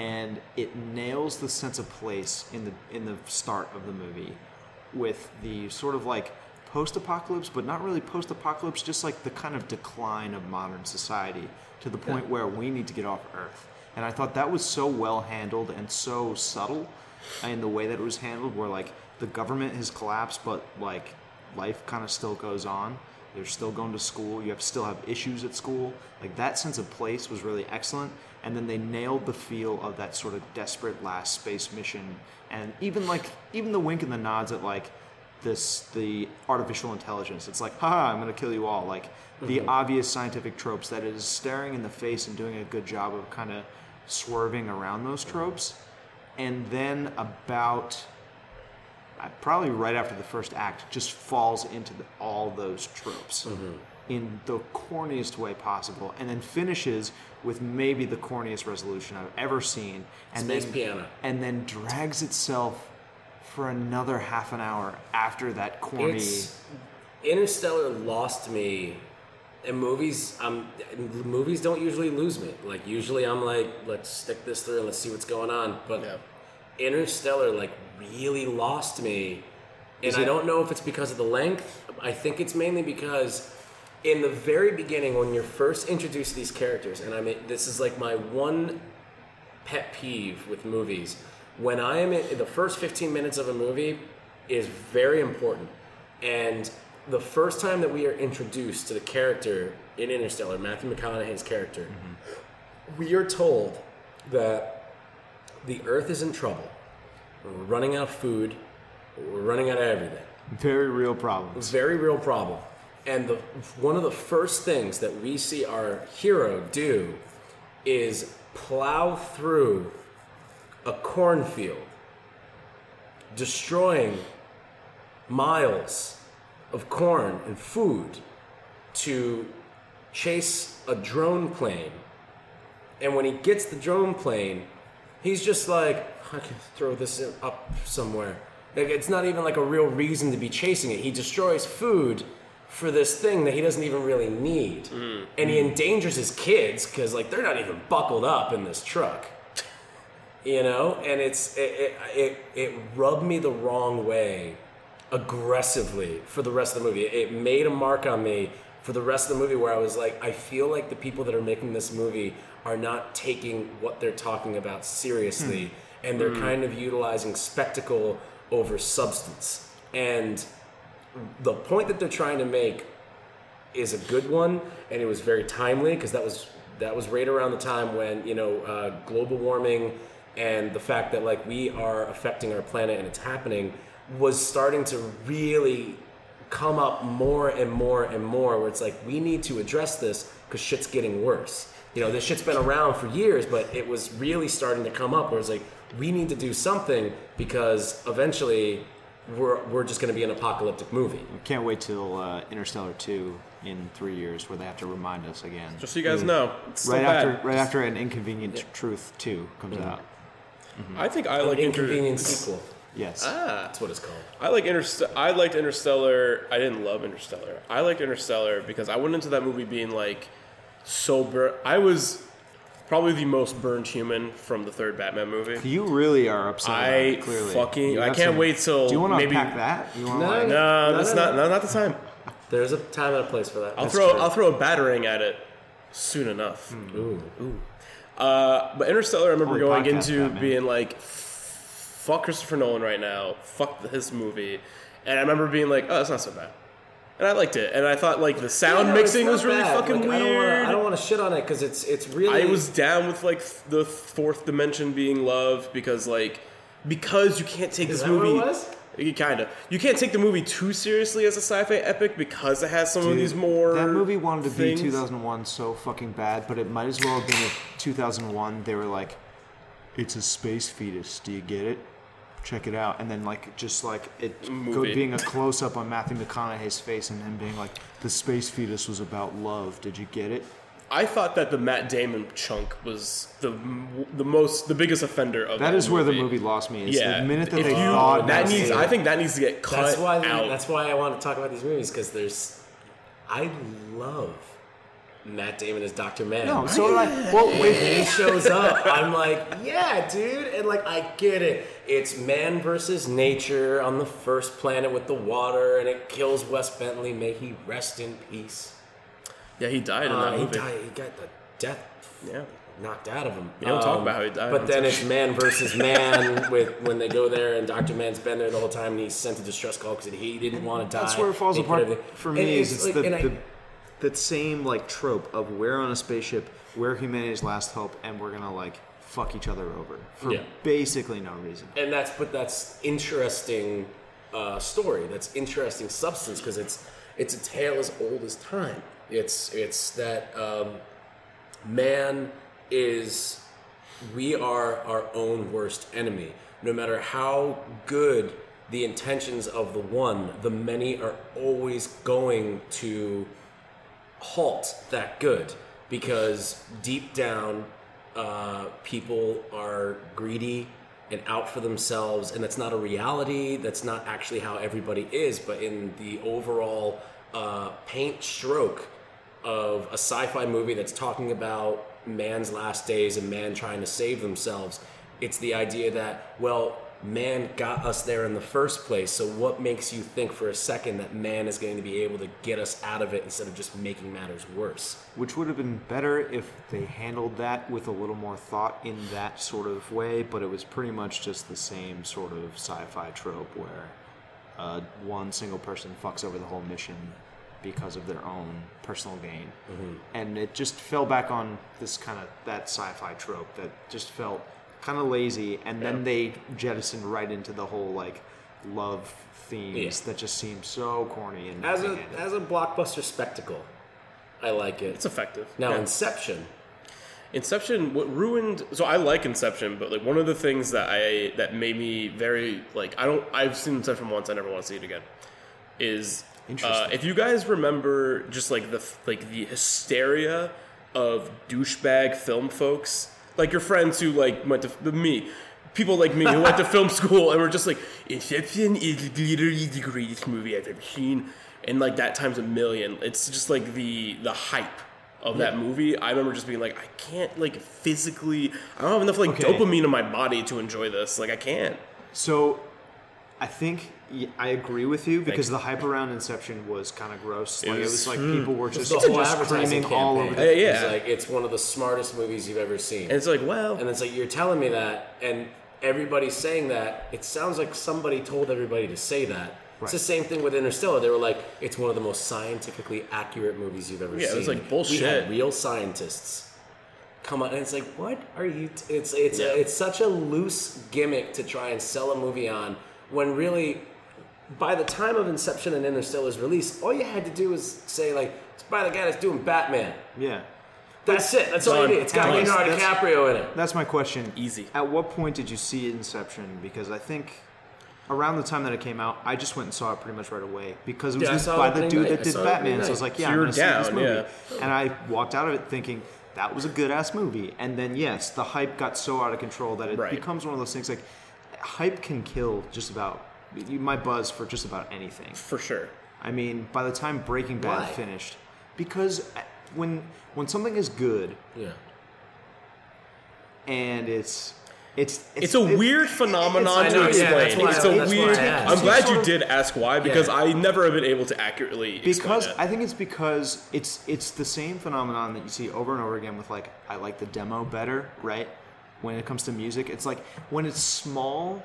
and it nails the sense of place in the in the start of the movie with the sort of like post-apocalypse, but not really post-apocalypse, just like the kind of decline of modern society to the point where we need to get off Earth. And I thought that was so well handled and so subtle in the way that it was handled, where like the government has collapsed, but like life kind of still goes on. You're still going to school. You have still have issues at school. Like that sense of place was really excellent. And then they nailed the feel of that sort of desperate last space mission. And even like even the wink and the nods at like this the artificial intelligence. It's like, haha, I'm gonna kill you all. Like the mm-hmm. obvious scientific tropes that it is staring in the face and doing a good job of kind of swerving around those tropes. And then about probably right after the first act, just falls into the, all those tropes mm-hmm. in the corniest way possible, and then finishes with maybe the corniest resolution I've ever seen, and Space then piano. and then drags itself for another half an hour after that corny. It's Interstellar lost me. And movies, um, movies don't usually lose me. Like usually, I'm like, let's stick this through and let's see what's going on. But Yeah. Interstellar like really lost me, and Is I don't know if it's because of the length. I think it's mainly because in the very beginning, when you're first introduced to these characters, and I mean, this is like my one pet peeve with movies. When I am in the first 15 minutes of a movie is very important. And the first time that we are introduced to the character in Interstellar, Matthew McConaughey's character, mm-hmm. we are told that the Earth is in trouble. We're running out of food. We're running out of everything. Very real problems. Very real problem. And the one of the first things that we see our hero do is plow through a cornfield, destroying miles of corn and food to chase a drone plane. And when he gets the drone plane, he's just like, I can throw this up somewhere. Like, it's not even like a real reason to be chasing it. He destroys food for this thing that he doesn't even really need. Mm. And he endangers his kids because, like, they're not even buckled up in this truck. You know? And it's, it, it, it, it rubbed me the wrong way aggressively for the rest of the movie. It made a mark on me for the rest of the movie where I was like, I feel like the people that are making this movie are not taking what they're talking about seriously and they're kind of utilizing spectacle over substance. And the point that they're trying to make is a good one, and it was very timely because that was that was right around the time when you know uh, global warming and the fact that like we are affecting our planet and it's happening was starting to really come up more and more and more. Where it's like we need to address this because shit's getting worse. You know, this shit's been around for years, but it was really starting to come up. Where it's like we need to do something because eventually we're we're just going to be an apocalyptic movie. Can't wait till uh, Interstellar 2 in three years where they have to remind us again. Just so you guys mm. know, it's still right bad. after right after an inconvenient truth 2 comes mm-hmm. out. Mm-hmm. I think I An like Inter- inconvenient sequel. Yes. Ah. That's what it's called. I like Interst- I liked Interstellar. I didn't love Interstellar. I liked Interstellar because I went into that movie being like so bur- I was probably the most burned human from the third Batman movie. you really are upset. about I it, clearly. fucking- You I have can't wait till Do you want to maybe- unpack that? You want No, like, No, No, that's no, not no. no, not the time. There's a time and a place for that. I'll That's throw true. I'll throw a battering at it soon enough. Ooh. Uh, but Interstellar, I remember Holy going podcast, into Batman. being like, "F- "Fuck Christopher Nolan right now. Fuck this movie," and I remember being like, "Oh, it's not so bad," and I liked it. And I thought like the sound Yeah, no, mixing was really bad. fucking Like, weird. I don't wanna- I don't want to shit on it because it's it's really. I was down with like th- the fourth dimension being love because like because you can't take Is this that what it movie. was? Kind of. You can't take the movie too seriously as a sci-fi epic because it has some of these more. That movie wanted to things. be 2001 so fucking bad, but it might as well have been if 2001 they were like, it's a space fetus. Do you get it? Check it out, and then like just like it go, being a close up on Matthew McConaughey's face, and him being like, "The space fetus was about love. Did you get it?" I thought that the Matt Damon chunk was the the most the biggest offender of That that is where the movie lost me. Is Yeah, the minute that if they you, thought that needs. I think that needs to get cut That's why. out. That's why I want to talk about these movies because there's. I love Matt Damon as Doctor Mann. no. So like, well, when he shows up, I'm like, yeah, dude, and like I get it. It's man versus nature on the first planet with the water, and it kills Wes Bentley. May he rest in peace. yeah, he died in Uh, that he movie. died. He got the death Yeah, knocked out of him. Um, You don't talk about how he died But then it's man versus man <laughs> with when they go there and Doctor Mann's been there the whole time and he sent a distress call because he didn't want to die. That's where it falls apart everything- for and me. Is it's like- the, and I- that same like trope of we're on a spaceship, we're humanity's last hope, and we're gonna like fuck each other over for Yeah. basically no reason. and that's but that's interesting uh, story. That's interesting substance because it's it's a tale as old as time. It's it's that um, man is we are our own worst enemy. No matter how good the intentions of the one, the many are always going to halt that good because deep down uh, people are greedy and out for themselves and that's not a reality. That's not actually how everybody is but in the overall uh, paint stroke of a sci-fi movie that's talking about man's last days and man trying to save themselves it's the idea that well man got us there in the first place. So what makes you think for a second that man is going to be able to get us out of it instead of just making matters worse? Which would have been better if they handled that with a little more thought in that sort of way, but it was pretty much just the same sort of sci-fi trope where uh, one single person fucks over the whole mission because of their own personal gain, and it just fell back on this kind of that sci-fi trope that just felt kind of lazy, and then they jettisoned right into the whole like love themes Yeah. that just seemed so corny and as a as a blockbuster spectacle i like it it's effective. now Yeah. inception Inception what ruined so I like Inception, but like one of the things that I that made me very like I don't I've seen Inception once, I never want to see it again. Is uh, Interesting. if you guys remember just like the like the hysteria of douchebag film folks, like your friends who like went to me, people like me who went to <laughs> film school and were just like Inception is literally the greatest movie I've ever seen, and like that times a million. It's just like the the hype of that movie, I remember just being like, I can't like physically, I don't have enough like Okay. dopamine in my body to enjoy this. Like I can't. So, I think I agree with you because you. the hype around Inception was kind of gross. Like it was- was like people were just, the whole just advertising screaming all over. campaign The, Uh, yeah. is like it's one of the smartest movies you've ever seen And it's like, well, and it's like you're telling me that and everybody's saying that it sounds like somebody told everybody to say that it's the same thing with interstellar they were like it's one of the most scientifically accurate movies you've ever seen. Yeah, it was like bullshit. we had real scientists come on and it's like what are you t- it's it's Yeah. a, it's such a loose gimmick to try and sell a movie on when really by the time of inception and interstellar's release all you had to do was say like it's by the guy that's doing batman yeah, that's it that's all you need it's got Done. leonardo That's- dicaprio in it that's my question. Easy. At what point did you see Inception? Because I think around the time that it came out, I just went and saw it pretty much right away because it was Yeah, I this, saw it by the opening dude night. that I did saw it Batman. opening So I was night. like, yeah, So I'm you were gonna see this down, movie. yeah. And I walked out of it thinking that was a good ass movie. And then yes, the hype got so out of control that it Right. becomes one of those things like hype can kill just about you might buzz for just about anything. for sure. I mean, by the time Breaking Bad Why? finished, because when when something is good yeah and it's it's It's a weird phenomenon I to know, yeah, explain. that's why- it's a that's why weird. I asked. I'm glad you of- did ask why because Yeah. I never have been able to accurately explain because it. I think it's because it's it's the same phenomenon that you see over and over again with like I like the demo better, right? When it comes to music, it's like when it's small,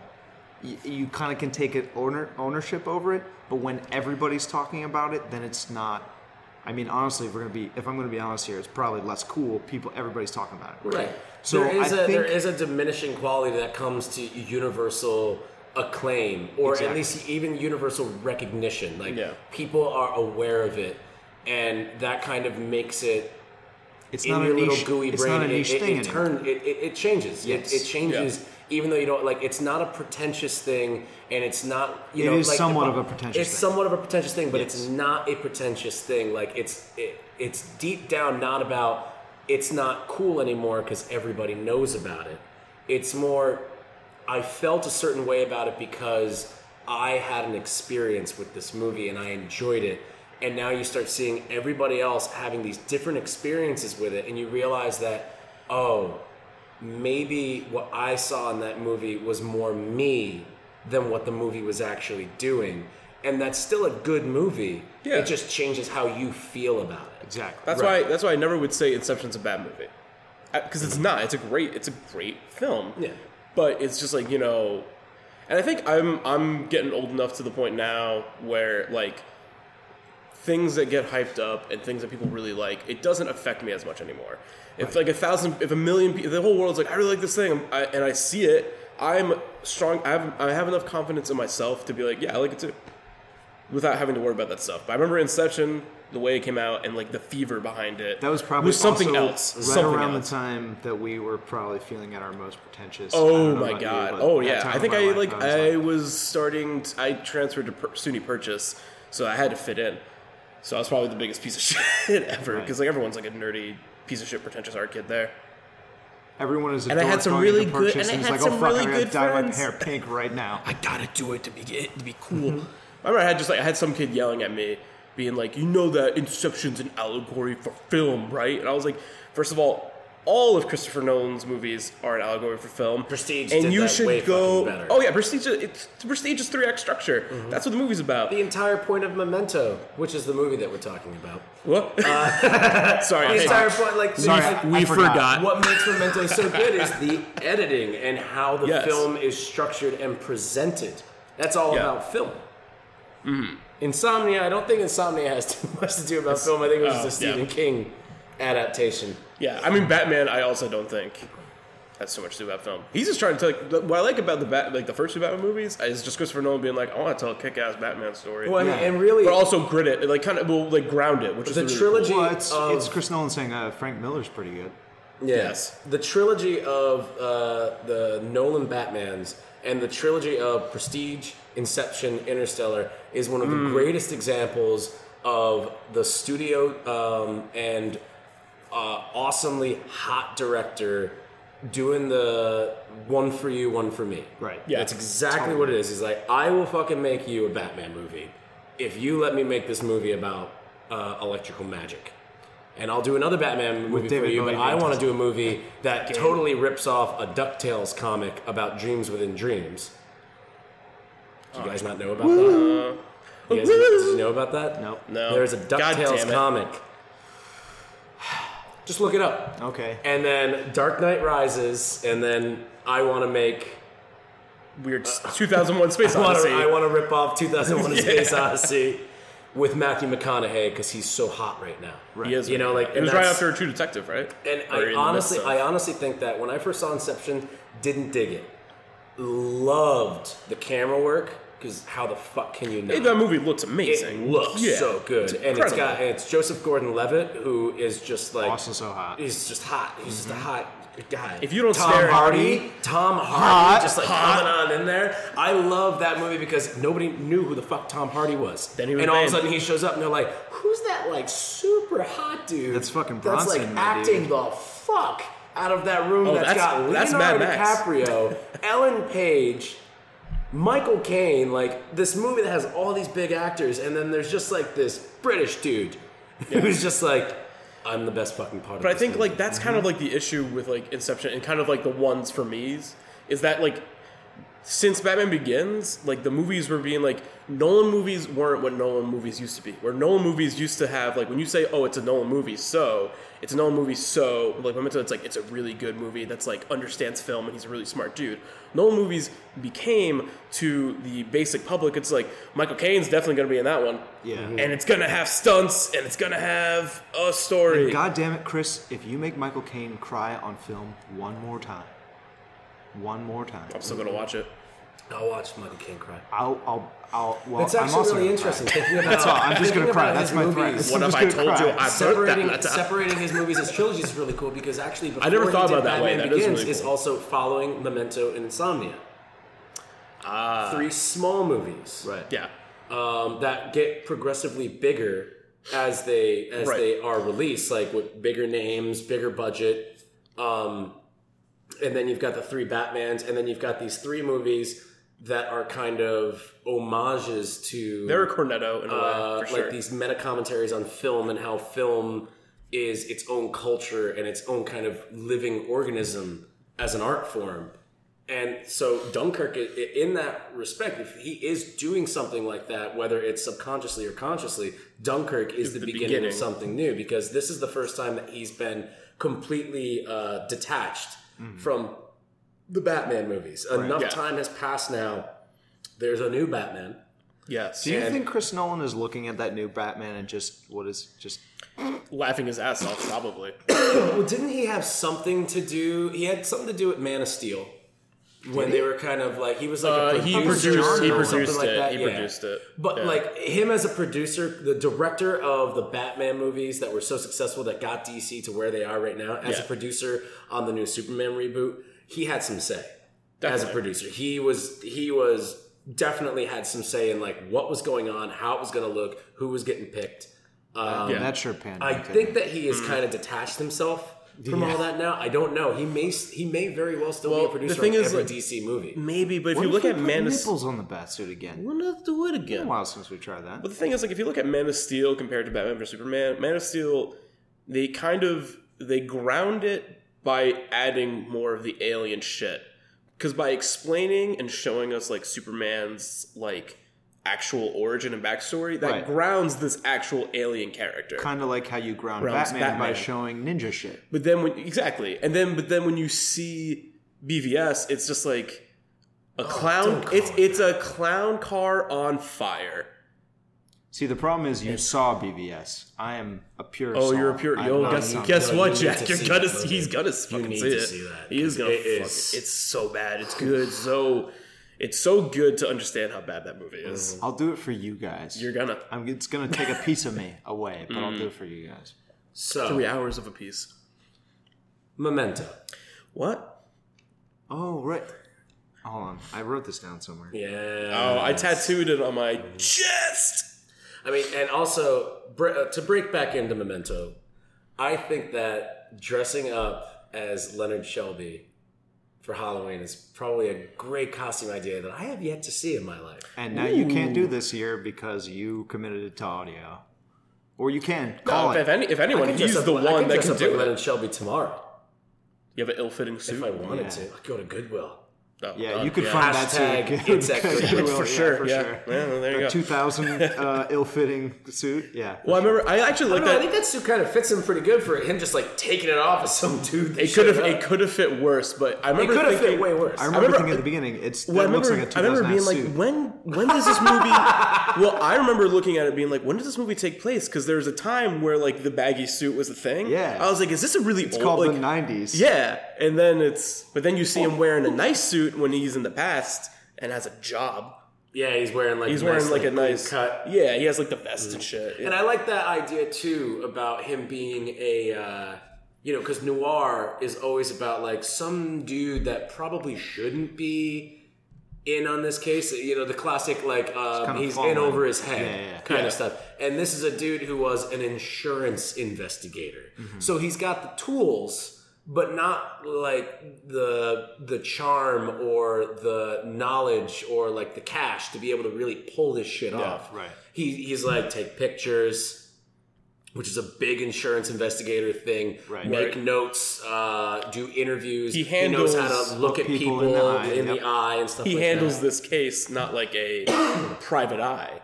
you, you kind of can take it owner, ownership over it, but when everybody's talking about it, then it's not. I mean, honestly, if we're gonna be, if I'm gonna be honest here, it's probably less cool. People, everybody's talking about it. Right. So there is I a think- is a diminishing quality that comes to universal acclaim, or at least even universal recognition. Like Yeah. people are aware of it, and that kind of makes it It's in not a your little niche- gooey it's brain. not a it- niche it, thing it, turn, it, it, it changes. Yes. It, it changes, even though you don't like. It's not a pretentious thing, and it's not. You It know, is like, somewhat of a pretentious It's thing. somewhat of a pretentious thing, but it's not a pretentious thing. Like it's it, it's deep down not about. It's not cool anymore because everybody knows about it. It's more. I felt a certain way about it because I had an experience with this movie and I enjoyed it. And now you start seeing everybody else having these different experiences with it, and you realize that, oh, maybe what I saw in that movie was more me than what the movie was actually doing. And that's still a good movie. Yeah. It just changes how you feel about it. Exactly. That's Right. why. That's why I never would say Inception's a bad movie, because it's not. It's a great. It's a great film. Yeah. But it's just like you know, and I think I'm I'm getting old enough to the point now where like things that get hyped up and things that people really like, it doesn't affect me as much anymore. If like a thousand, if a million, people, the whole world's like, I really like this thing, I, and I see it, I'm strong. I have I have enough confidence in myself to be like, yeah, I like it too, without having to worry about that stuff. But I remember Inception, the way it came out, and like the fever behind it. That was probably was something else. Right something around else. the time that we were probably feeling at our most pretentious. Oh my about you, god! oh yeah, I think I like was I was starting. To, I transferred to per- SUNY Purchase, so I had to fit in. So I was probably the biggest piece of <laughs> shit ever Right. because like everyone's like a nerdy piece of shit pretentious art kid there. Everyone is a And I had some really good- and I had like, some oh fuck, really good dye friends. my hair pink right now. <laughs> I gotta do it to be it to be cool. Mm-hmm. I remember I had just like I had some kid yelling at me, being like, "You know that Inception's an allegory for film, right?" And I was like, first of all, all of Christopher Nolan's movies are an allegory for film. Prestige and did you that should way go. Oh yeah, Prestige. It's Prestige is three act structure. Mm-hmm. That's what the movie's about. The entire point of Memento, which is the movie that we're talking about. What? Uh, <laughs> Sorry, The I- entire point, like, Sorry, like, we forgot. forgot. what makes Memento so good is the editing and how the Yes. film is structured and presented. That's all Yeah. about film. Insomnia, I don't think Insomnia has <laughs> too much to do about film. I think it was just a yeah. Stephen King adaptation. Yeah, I mean Batman. I also don't think has so much to do about film. He's just trying to tell. Like, what I like about the bat, like the first two Batman movies, is just Christopher Nolan being like, I want to tell a kick-ass Batman story, Well, I mean, Yeah. and really, but also grit it, like kind of, well, like ground it, which is the really trilogy Well, it's, of it's Chris Nolan saying uh, Frank Miller's pretty good. Yes. The trilogy of uh, the Nolan Batmans and the trilogy of Prestige, Inception, Interstellar is one of the greatest examples of the studio um, and uh, awesomely hot director doing the one for you, one for me. Right. Yeah. That's exactly what it is. He's like, I will fucking make you a Batman movie if you let me make this movie about uh, electrical magic. And I'll do another Batman movie for David you, but I want to do a movie that totally rips off a DuckTales comic about dreams within dreams. Do you guys not know about that? You guys, did you know about that? Nope. No. There's a DuckTales damn it. comic. Just look it up. Okay. And then Dark Knight Rises, and then I want to make weird. 2001: Space <laughs> Odyssey. I want to rip off 2001: <laughs> Yeah. Space Odyssey with Matthew McConaughey because he's so hot right now. He is, You know, like, it was right after True Detective, right? And Or I honestly, I honestly think that when I first saw Inception, didn't dig it. Loved the camera work because how the fuck can you not? Hey, that movie looks amazing. It looks Yeah. so good, It's and it's incredible. got and it's Joseph Gordon-Levitt who is just like Also so hot. He's just hot. He's just a mm-hmm. hot guy. If you don't Tom stare at Hardy, me- Tom Hardy, Hot. just like Hot. coming on in there. I love that movie because nobody knew who the fuck Tom Hardy was. Then he was and all of a sudden he shows up and they're like, "Who's that like super hot dude?" That's fucking That's like Bronson, acting dude. the fuck out of that room. Oh, that's that's- got that's Leonardo Mad Max. DiCaprio, <laughs> Ellen Page. Michael Caine, like this movie that has all these big actors, and then there's just like this British dude who's just like, I'm the best fucking part of But I think movie." like that's kind of mm-hmm. like the issue with like Inception and kind of like the ones for me's is that like since Batman Begins, like the movies were being like Nolan movies weren't what Nolan movies used to be. Where Nolan movies used to have like when you say, "Oh, it's a Nolan movie," so it's a Nolan movie, so like Memento, it's like it's a really good movie that's like understands film and he's a really smart dude. Nolan movies became to the basic public. It's like Michael Caine's definitely going to be in that one, Yeah. Mm-hmm. and it's going to have stunts and it's going to have a story. God damn it, Chris! If you make Michael Caine cry on film one more time, one more time, I'm still going to watch it. I'll watch Michael Caine cry. I'll, I'll, I'll. Well, It's I'm actually also really interesting thinking about. That's all. I'm just gonna cry. That's my movies. threat. What if I gonna told you. I burnt separating that? separating his movies as trilogies is really cool because actually before I never he thought did about that way. Batman That is Begins really is also following Memento and Insomnia. Ah, Three small movies Right. yeah. um, that get progressively bigger as they as Right. they are released, like with bigger names, bigger budget. Um, and then you've got the three Batmans, and then you've got these three movies that are kind of homages to They're a cornetto in a way, uh, for sure. like these meta commentaries on film and how film is its own culture and its own kind of living organism as an art form. And so Dunkirk, in that respect, if he is doing something like that, whether it's subconsciously or consciously, Dunkirk is the, the beginning, beginning. of something new because this is the first time that he's been completely uh, detached Mm-hmm. from the Batman movies. Enough Yeah. time has passed now. There's a new Batman. yes. Do you And- think Chris Nolan is looking at that new Batman and just what is just? Laughing his ass off, probably. <coughs> Well, didn't he have something to do? He had something to do with Man of Steel when they were kind of like he was like a Uh, producer he produced, he or something produced like that. He yeah. produced it. But Yeah. like him as a producer, the director of the Batman movies that were so successful that got DC to where they are right now, as a producer on the new Superman reboot, he had some say as a producer. He was he was definitely had some say in like what was going on, how it was going to look, who was getting picked. Um, Yeah. That sure panned I think that he has kind of detached himself from all that now. I don't know. He may he may very well still be a producer the thing of is, every like- DC movie. maybe, but if What you if look at put Man of nipples on the Batsuit again? We'll not do it It's been a again. while since we tried that. But the thing is, like, if you look at Man of Steel compared to Batman vs Superman, Man of Steel, they kind of they ground it by adding more of the alien shit. Because by explaining and showing us like Superman's like actual origin and backstory, that Right. grounds this actual alien character. Kind of like how you ground Grounds Batman, by showing ninja shit. But then when exactly, and then but then when you see BVS, it's just like a oh, clown. don't It's it it's a clown car on fire. See, the problem is you saw BVS. I am a pure. Oh, soul. you're a pure. I'm Yo, guess, some- guess No, what, you Jack? You're gonna. He's gonna You fucking need see to it. see that, He is 'cause gonna. it fuck is- it. It's so bad. It's <sighs> good. So, it's so good to understand how bad that movie is. I'll do it for you guys. You're gonna I'm, it's gonna take a piece of me <laughs> away, but I'll do it for you guys. So three hours of a piece. Memento. What? Oh right. Hold on, I wrote this down somewhere. Yeah. Oh, I tattooed it on my chest. I mean, and also br- uh, to break back into Memento, I think that dressing up as Leonard Shelby for Halloween is probably a great costume idea that I have yet to see in my life. And now you can't do this year because you committed it to audio, or you can call if, if it. any, if anyone, can he's up- the I one that dress can up do like it. Leonard Shelby tomorrow You have an ill-fitting suit. if I wanted Yeah. to. I'd go to Goodwill. Oh, Yeah, God, you could yeah. find Hashtag that suit. it's at Goodwill. for Yeah, sure. for yeah. sure. Yeah, well, there you go. 2000 <laughs> uh, ill-fitting suit. Yeah. well, I remember. I actually I, like don't know, I think that suit kind of fits him pretty good for him just like taking it off as some <laughs> dude. It could have. It could have fit worse, but I remember. It could have fit way worse. I remember, remember- thinking at the beginning, it's Well, I that looks remember, like a I remember 2000 being like, when when does this movie? <laughs> well, I remember looking at it being like, when does this movie take place? Because there was a time where like the baggy suit was a thing. Yeah. I was like, is this a really It's old? called like, the 90s. Yeah, and then it's but then you see him wearing a nice suit when he's in the past and has a job. Yeah, he's wearing like He's wearing nice, like a nice cut. Yeah, he has like the vest and shit. And I like that idea too about him being a, uh, you know, because noir is always about like some dude that probably shouldn't be in on this case. You know, the classic like uh, kinda he's falling. in over his head Yeah, yeah, yeah. kind Yeah. of stuff. And this is a dude who was an insurance investigator, so he's got the tools. But not like the the charm or the knowledge or like the cash to be able to really pull this shit off. right. He, he's like take pictures, which is a big insurance investigator thing. Right. Make Right. notes, uh, do interviews. He knows how handles- to look at people people, in the eye, in yep. the eye and stuff. he like handles that. this case not like a <coughs> private eye,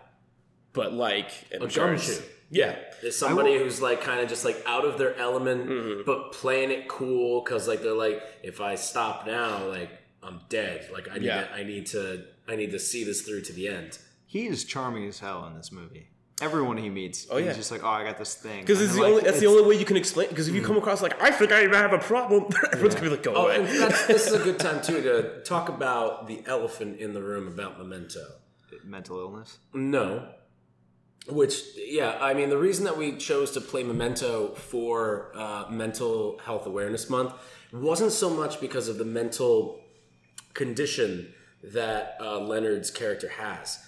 but like an insurance. gumshoe. Yeah, Is somebody will- who's like kind of just like out of their element, Mm-hmm. but playing it cool because like they're like, if I stop now, like I'm dead. Like I need, Yeah. to, I need to, I need to see this through to the end. He is charming as hell in this movie. Everyone he meets, Oh, yeah. he's just like, oh, I got this thing. Because it's the they're only like, that's the only way you can explain. Because if you come across like I think I have a problem, <laughs> everyone's gonna be like, go Oh, away. this is a good time too to talk about the elephant in the room about Memento. <laughs> mental illness. No. Which, yeah, I mean, the reason that we chose to play Memento for uh, Mental Health Awareness Month wasn't so much because of the mental condition that uh, Leonard's character has.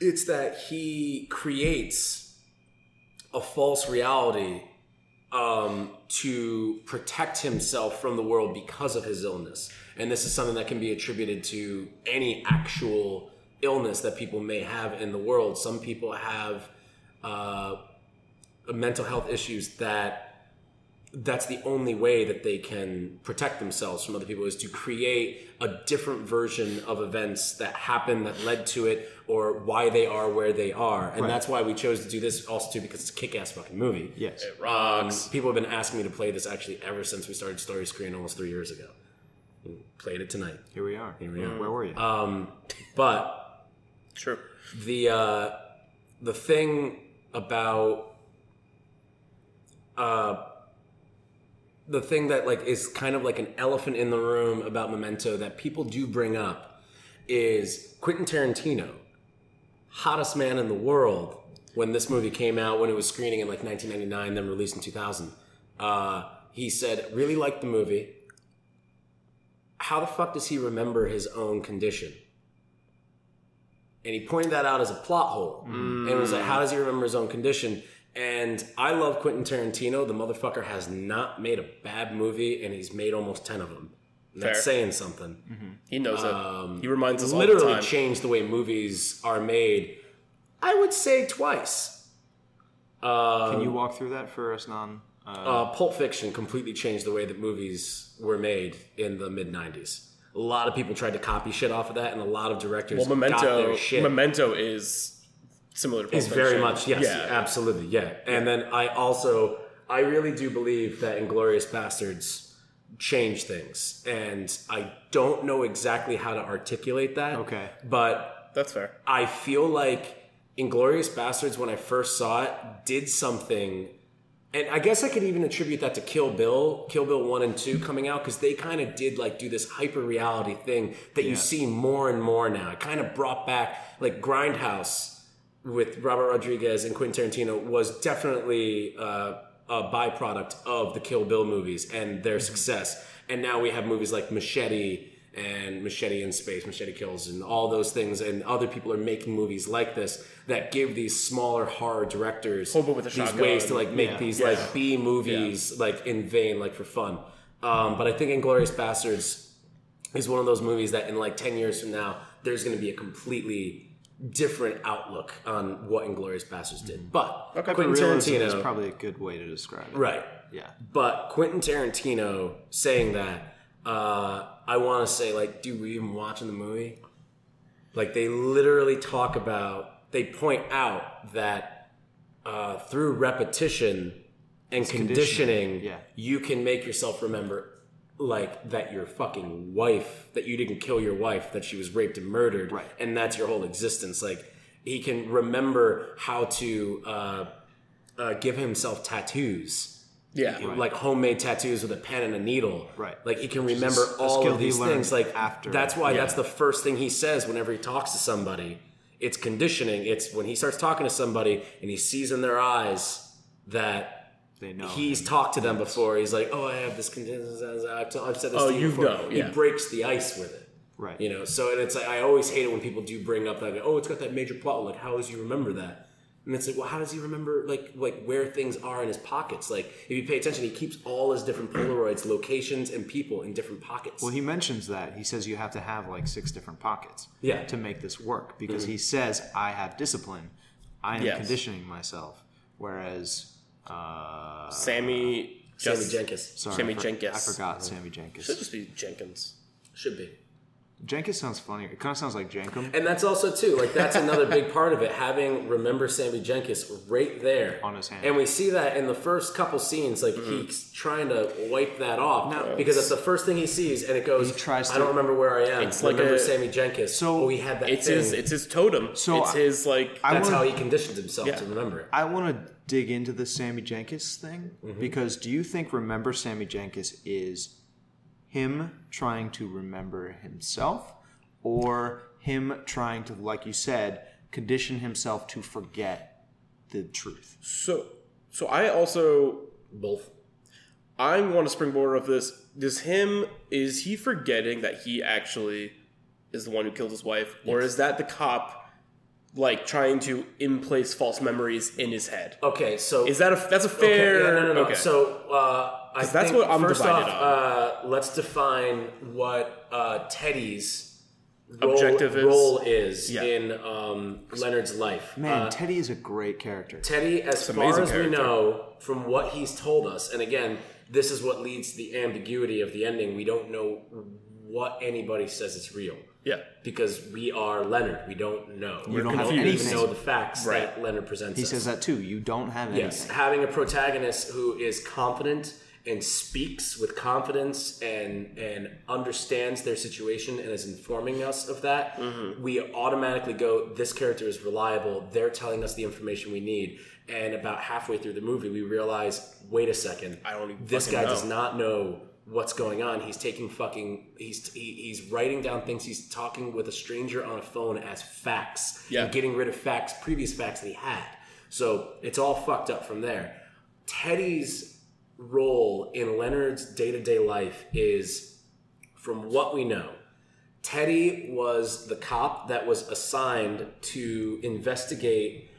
It's that he creates a false reality um, to protect himself from the world because of his illness. And this is something that can be attributed to any actual illness that people may have in the world. Some people have uh, mental health issues that that's the only way that they can protect themselves from other people is to create a different version of events that happen that led to it or why they are where they are and that's why we chose to do this also too because it's a kick-ass fucking movie Yes. It um, rocks. people have been asking me to play this actually ever since we started Story Screen almost three years ago. We played it tonight. Here we are. Here we are. Where were you? Um, but True. the uh, the thing about uh, the thing that like is kind of like an elephant in the room about Memento that people do bring up is Quentin Tarantino, hottest man in the world when this movie came out when it was screening in like 1999 then released in 2000 uh, he said really liked the movie. How the fuck does he remember his own condition and he pointed that out as a plot hole and was like how does he remember his own condition and i love quentin tarantino the motherfucker has not made a bad movie and he's made almost 10 of them that's Fair. saying something He knows Um, it. He reminds us all the literally time. changed the way movies are made i would say twice Can you walk through that for us non? Uh, uh, Pulp Fiction completely changed the way that movies were made in the mid '90s. A lot of people tried to copy shit off of that, and a lot of directors well, got Memento. their shit. Memento is similar to. It's very much yes, Yeah. absolutely, yeah. And then I also I really do believe that Inglourious Basterds changed things, and I don't know exactly how to articulate that. Okay. but That's fair. I feel like Inglourious Basterds, when I first saw it, did something. And I guess I could even attribute that to Kill Bill, Kill Bill 1 and 2 coming out, because they kind of did like do this hyper reality thing that you see more and more now. It kind of brought back like Grindhouse with Robert Rodriguez and Quentin Tarantino was definitely uh, a byproduct of the Kill Bill movies and their success. And now we have movies like Machete and Machete in Space, Machete Kills, and all those things. And other people are making movies like this that give these smaller horror directors Hobo with these Shotgun. ways to like make Yeah. these Yeah. like B movies like in vain, like for fun. Um, but I think Inglourious Basterds is one of those movies that in like 10 years from now, there's going to be a completely different outlook on what Inglourious Basterds did. But Quentin realism Tarantino, is probably a good way to describe it. right? Yeah. But Quentin Tarantino saying that, uh, I want to say, like, dude, were you even watching the movie? Like, they literally talk about, they point out that uh, through repetition and conditioning, conditioning, yeah. you can make yourself remember, like, that your fucking wife, that you didn't kill your wife, that she was raped and murdered, Right. and that's your whole existence. Like, he can remember how to uh, uh, give himself tattoos Yeah. like homemade tattoos with a pen and a needle. Right. Like he can remember a all skill of these things. Like after. that's why Yeah. that's the first thing he says whenever he talks to somebody. It's conditioning. It's when he starts talking to somebody and he sees in their eyes that They know. he's him. talked to them before. He's like, "Oh, I have this condition. I've, t- I've said this Oh, to you you before." know, yeah. He breaks the ice with it. Right. You know, so and it's like I always hate it when people do bring up that. Oh, it's got that major plot. Like, how does he remember that? And it's like, well, how does he remember like like where things are in his pockets? Like, if you pay attention, he keeps all his different Polaroids, locations, and people in different pockets. Well, he mentions that. He says you have to have like six different pockets Yeah. to make this work because he says, I have discipline. I am Yes. conditioning myself. Whereas, uh, Sammy. Sammy Just- Jenkins sorry, Sammy I, for- Jenkins. I forgot Sammy Jenkins. Should just be Jenkins. should be. Jenkins sounds funny. It kind of sounds like Jankum And that's also too like that's another big part of it. Having remember Sammy Jenkins right there On his hand. and we see that in the first couple scenes. Like he's trying to wipe that off No. because that's the first thing he sees, and it goes. He tries I don't remember where I am. It's like remember a- Sammy Jenkins. So- oh, he had that. It's thing. his it's his totem. So it's I- his like I That's wanna- how he conditioned himself Yeah. to remember it. I want to dig into the Sammy Jenkins thing Mm-hmm. because do you think remember Sammy Jenkins is him trying to remember himself or him trying to, like you said, condition himself to forget the truth? so so I also Both. I want to springboard of this. Does him is he forgetting that he actually is the one who killed his wife, or is that the cop like trying to in place false memories in his head? Okay, so Is that a that's a Okay, fair? yeah, no, no, no. Okay. So uh, I 'Cause that's think what I'm first divided off, uh, let's define what uh, Teddy's role, Objective is? role is Yeah. in um, Leonard's life. Man, Uh, Teddy is a great character. Teddy, as far amazing as we know from what he's told us, and again, this is what leads to the ambiguity of the ending. We don't know what anybody says is real yeah, because we are Leonard. We don't know. You we don't have even anything. know the facts Right. that Leonard presents. He us. says that too. You don't have anything. Yes, having a protagonist who is confident and speaks with confidence and and understands their situation and is informing us of that, mm-hmm. we automatically go, this character is reliable. They're telling us the information we need. And about halfway through the movie, we realize, wait a second, I don't this guy know. does not know what's going on. He's taking fucking. He's he, he's writing down things. He's talking with a stranger on a phone as facts. Yeah. And getting rid of facts, previous facts that he had. So it's all fucked up from there. Teddy's role in Leonard's day to day life is, from what we know, Teddy was the cop that was assigned to investigate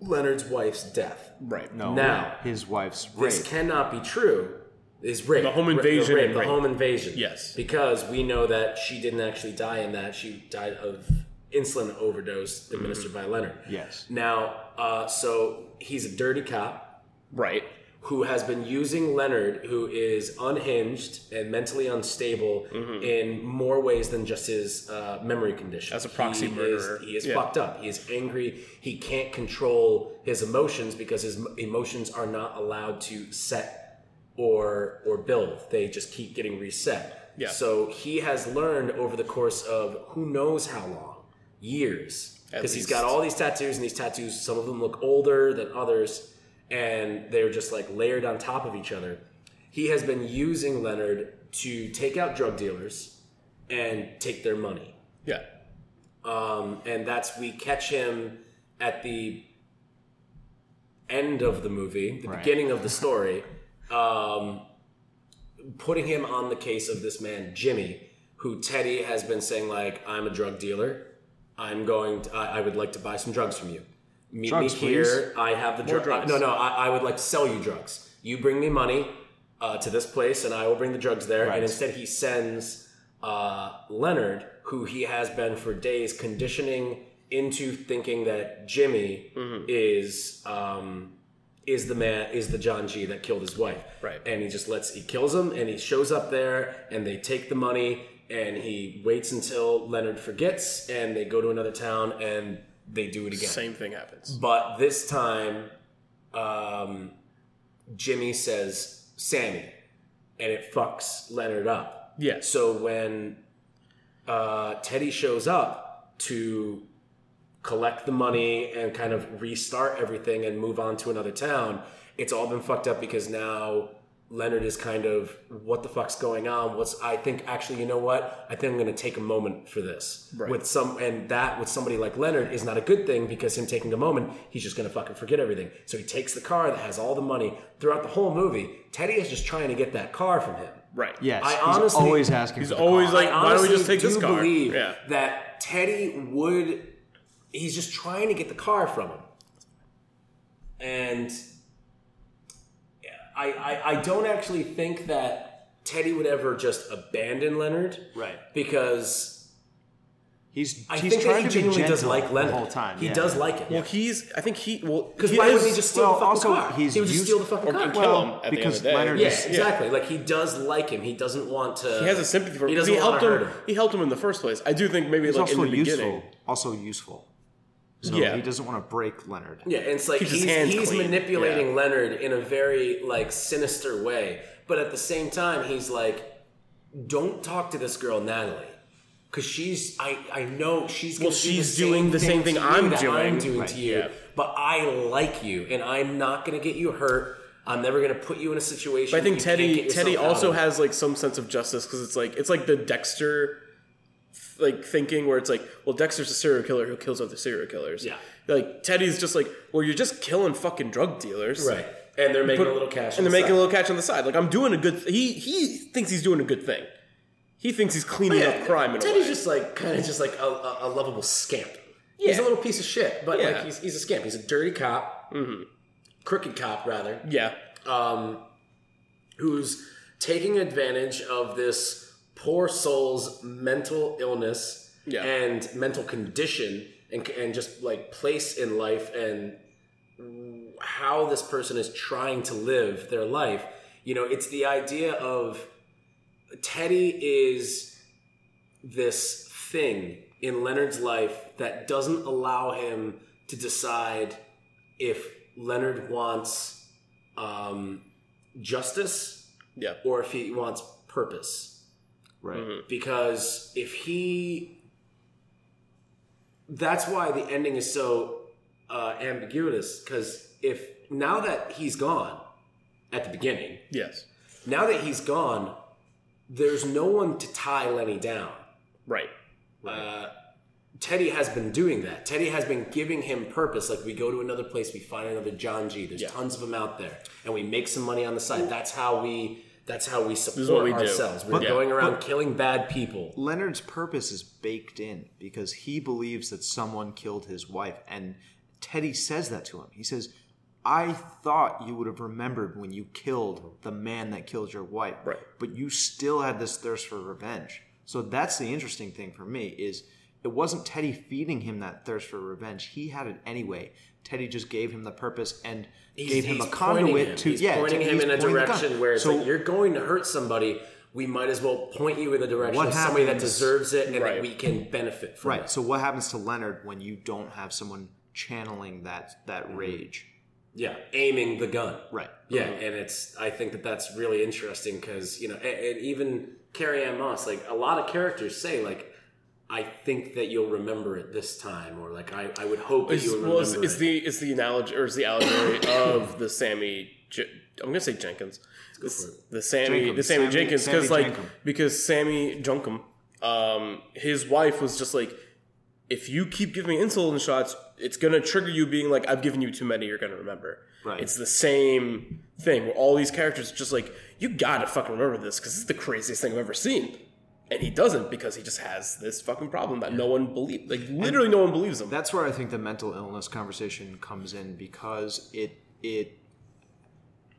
Leonard's wife's death. right. No, Now, his wife's rape. This cannot be true. Is rape The home Ra- invasion rape, the rape. home invasion. Yes. because we know that she didn't actually die in that. She died of insulin overdose administered by Leonard. Yes. Now, uh, so he's a dirty cop Right. Who has been using Leonard, who is unhinged and mentally unstable in more ways than just his uh, memory condition. As a proxy he murderer. Is, he is Yeah. fucked up. He is angry. He can't control his emotions because his emotions are not allowed to set or or build. They just keep getting reset. Yeah. So he has learned over the course of who knows how long, years, because he's got all these tattoos, and these tattoos, some of them look older than others, and they're just like layered on top of each other. He has been using Leonard to take out drug dealers and take their money. Yeah. Um, and that's we catch him at the end of the movie, the Right. beginning of the <laughs> story, um, putting him on the case of this man Jimmy, who Teddy has been saying like, "I'm a drug dealer. I'm going. To, I, I would like to buy some drugs from you. Meet Drugs, me here. I have the More dr- drugs. No, no. I, I would like to sell you drugs. You bring me money uh, to this place, and I will bring the drugs there. Right. And instead, he sends uh, Leonard, who he has been for days conditioning into thinking that Jimmy Mm-hmm. is um, is the man is the John G that killed his wife. Right. And he just lets he kills him, and he shows up there, and they take the money, and he waits until Leonard forgets, and they go to another town, and they do it again. Same thing happens. But this time, um, Jimmy says Sammy, and it fucks Leonard up. Yeah. So when uh, Teddy shows up to collect the money and kind of restart everything and move on to another town, it's all been fucked up because now Leonard is kind of what the fuck's going on? What's I think actually, you know what? I think I'm going to take a moment for this Right. with some and that with somebody like Leonard is not a good thing because him taking a moment, he's just going to fucking forget everything. So he takes the car that has all the money throughout the whole movie. Teddy is just trying to get that car from him. Right. Yes, I he's honestly- always asking. He's for the always car. like, why don't we just take do this car? believe Yeah. that Teddy would. He's just trying to get the car from him, and I, I I don't actually think that Teddy would ever just abandon Leonard, Right. Because He's I he's think that trying he to be genuinely does like Leonard the whole time. He yeah. does like him. Well, he's. I think he. Well, Because he why wouldn't he just steal well, the fucking also, car? he's he would just used- steal the fucking or car. kill Well, him at the because end of the day. Leonard yeah, is- exactly. Like he does like him. He doesn't want to. He has a sympathy for him. He 'cause doesn't He want helped to him. hurt him. He helped him in the first place. I do think maybe He's like in the useful. beginning. Also useful. So Yeah. he doesn't want to break Leonard. Yeah, and it's like Keeps he's, he's clean. manipulating Yeah. Leonard in a very like sinister way, but at the same time, he's like, "Don't talk to this girl, Natalie." Because she's, I, I know she's. Gonna Well, do she's the doing the same thing to I'm doing. I'm doing Right, to you, yeah. but I like you, and I'm not going to get you hurt. I'm never going to put you in a situation. But I think you can't Teddy get Teddy also has like some sense of justice because it's like it's like the Dexter like thinking where it's like well Dexter's a serial killer who kills other serial killers. Yeah. Like Teddy's just like well you're just killing fucking drug dealers. right, and they're making a little cash, and they're the making a little cash on the side. Like I'm doing a good. Th- he he thinks he's doing a good thing. He thinks he's cleaning up crime. In Teddy's just like kind of just like a, a, a lovable scamp. Yeah. He's a little piece of shit, but Yeah. like he's, he's a scamp. He's a dirty cop, crooked cop rather, yeah. um, who's taking advantage of this poor soul's mental illness Yeah. and mental condition and, and just like place in life and how this person is trying to live their life. You know, it's the idea of Teddy is this thing in Leonard's life that doesn't allow him to decide if Leonard wants um, justice Yeah. or if he wants purpose. Right. Because if he. That's why the ending is so uh, ambiguous. Because if now that he's gone at the beginning, Yes. now that he's gone, there's no one to tie Lenny down. Right. Uh, Teddy has been doing that. Teddy has been giving him purpose. Like we go to another place, we find another John G. There's Yeah. tons of them out there, and we make some money on the side. That's how we. That's how we support is what we do. ourselves. We're But- going around killing bad people. Leonard's purpose is baked in because he believes that someone killed his wife. And Teddy says that to him. He says, I thought you would have remembered when you killed the man that killed your wife. Right. But you still had this thirst for revenge. So that's the interesting thing for me is it wasn't Teddy feeding him that thirst for revenge. He had it anyway. Teddy just gave him the purpose and gave him a conduit him. to He's yeah, pointing to- him he's in a pointing the gun. direction where it's So- like you're going to hurt somebody. We might as well point you in the direction of somebody that deserves it and Right. that we can benefit from. Right. it. So what happens to Leonard when you don't have someone channeling that that Mm-hmm. rage? Yeah, aiming the gun. Right. Yeah, and it's I think that that's really interesting because you know, and, and even Carrie Ann Moss, like a lot of characters say, like I think that you'll remember it this time, or like I, I would hope that you'll remember well, it's, it's it. the it's the analogy or is the allegory of the Sammy. Je- I'm gonna say Jenkins. It's for the Sammy, Jenkum. the Sammy, Sammy- Jenkins, because like Jenkum. because Sammy Junkum, um, his wife was just like, if you keep giving me insulin shots, it's gonna trigger you being like, I've given you too many, you're gonna remember. Right. It's the same thing where all these characters are just like, you gotta fucking remember this because it's the craziest thing I've ever seen. And he doesn't because he just has this fucking problem that no one believes. Like literally, no one believes him. That's where I think the mental illness conversation comes in because it it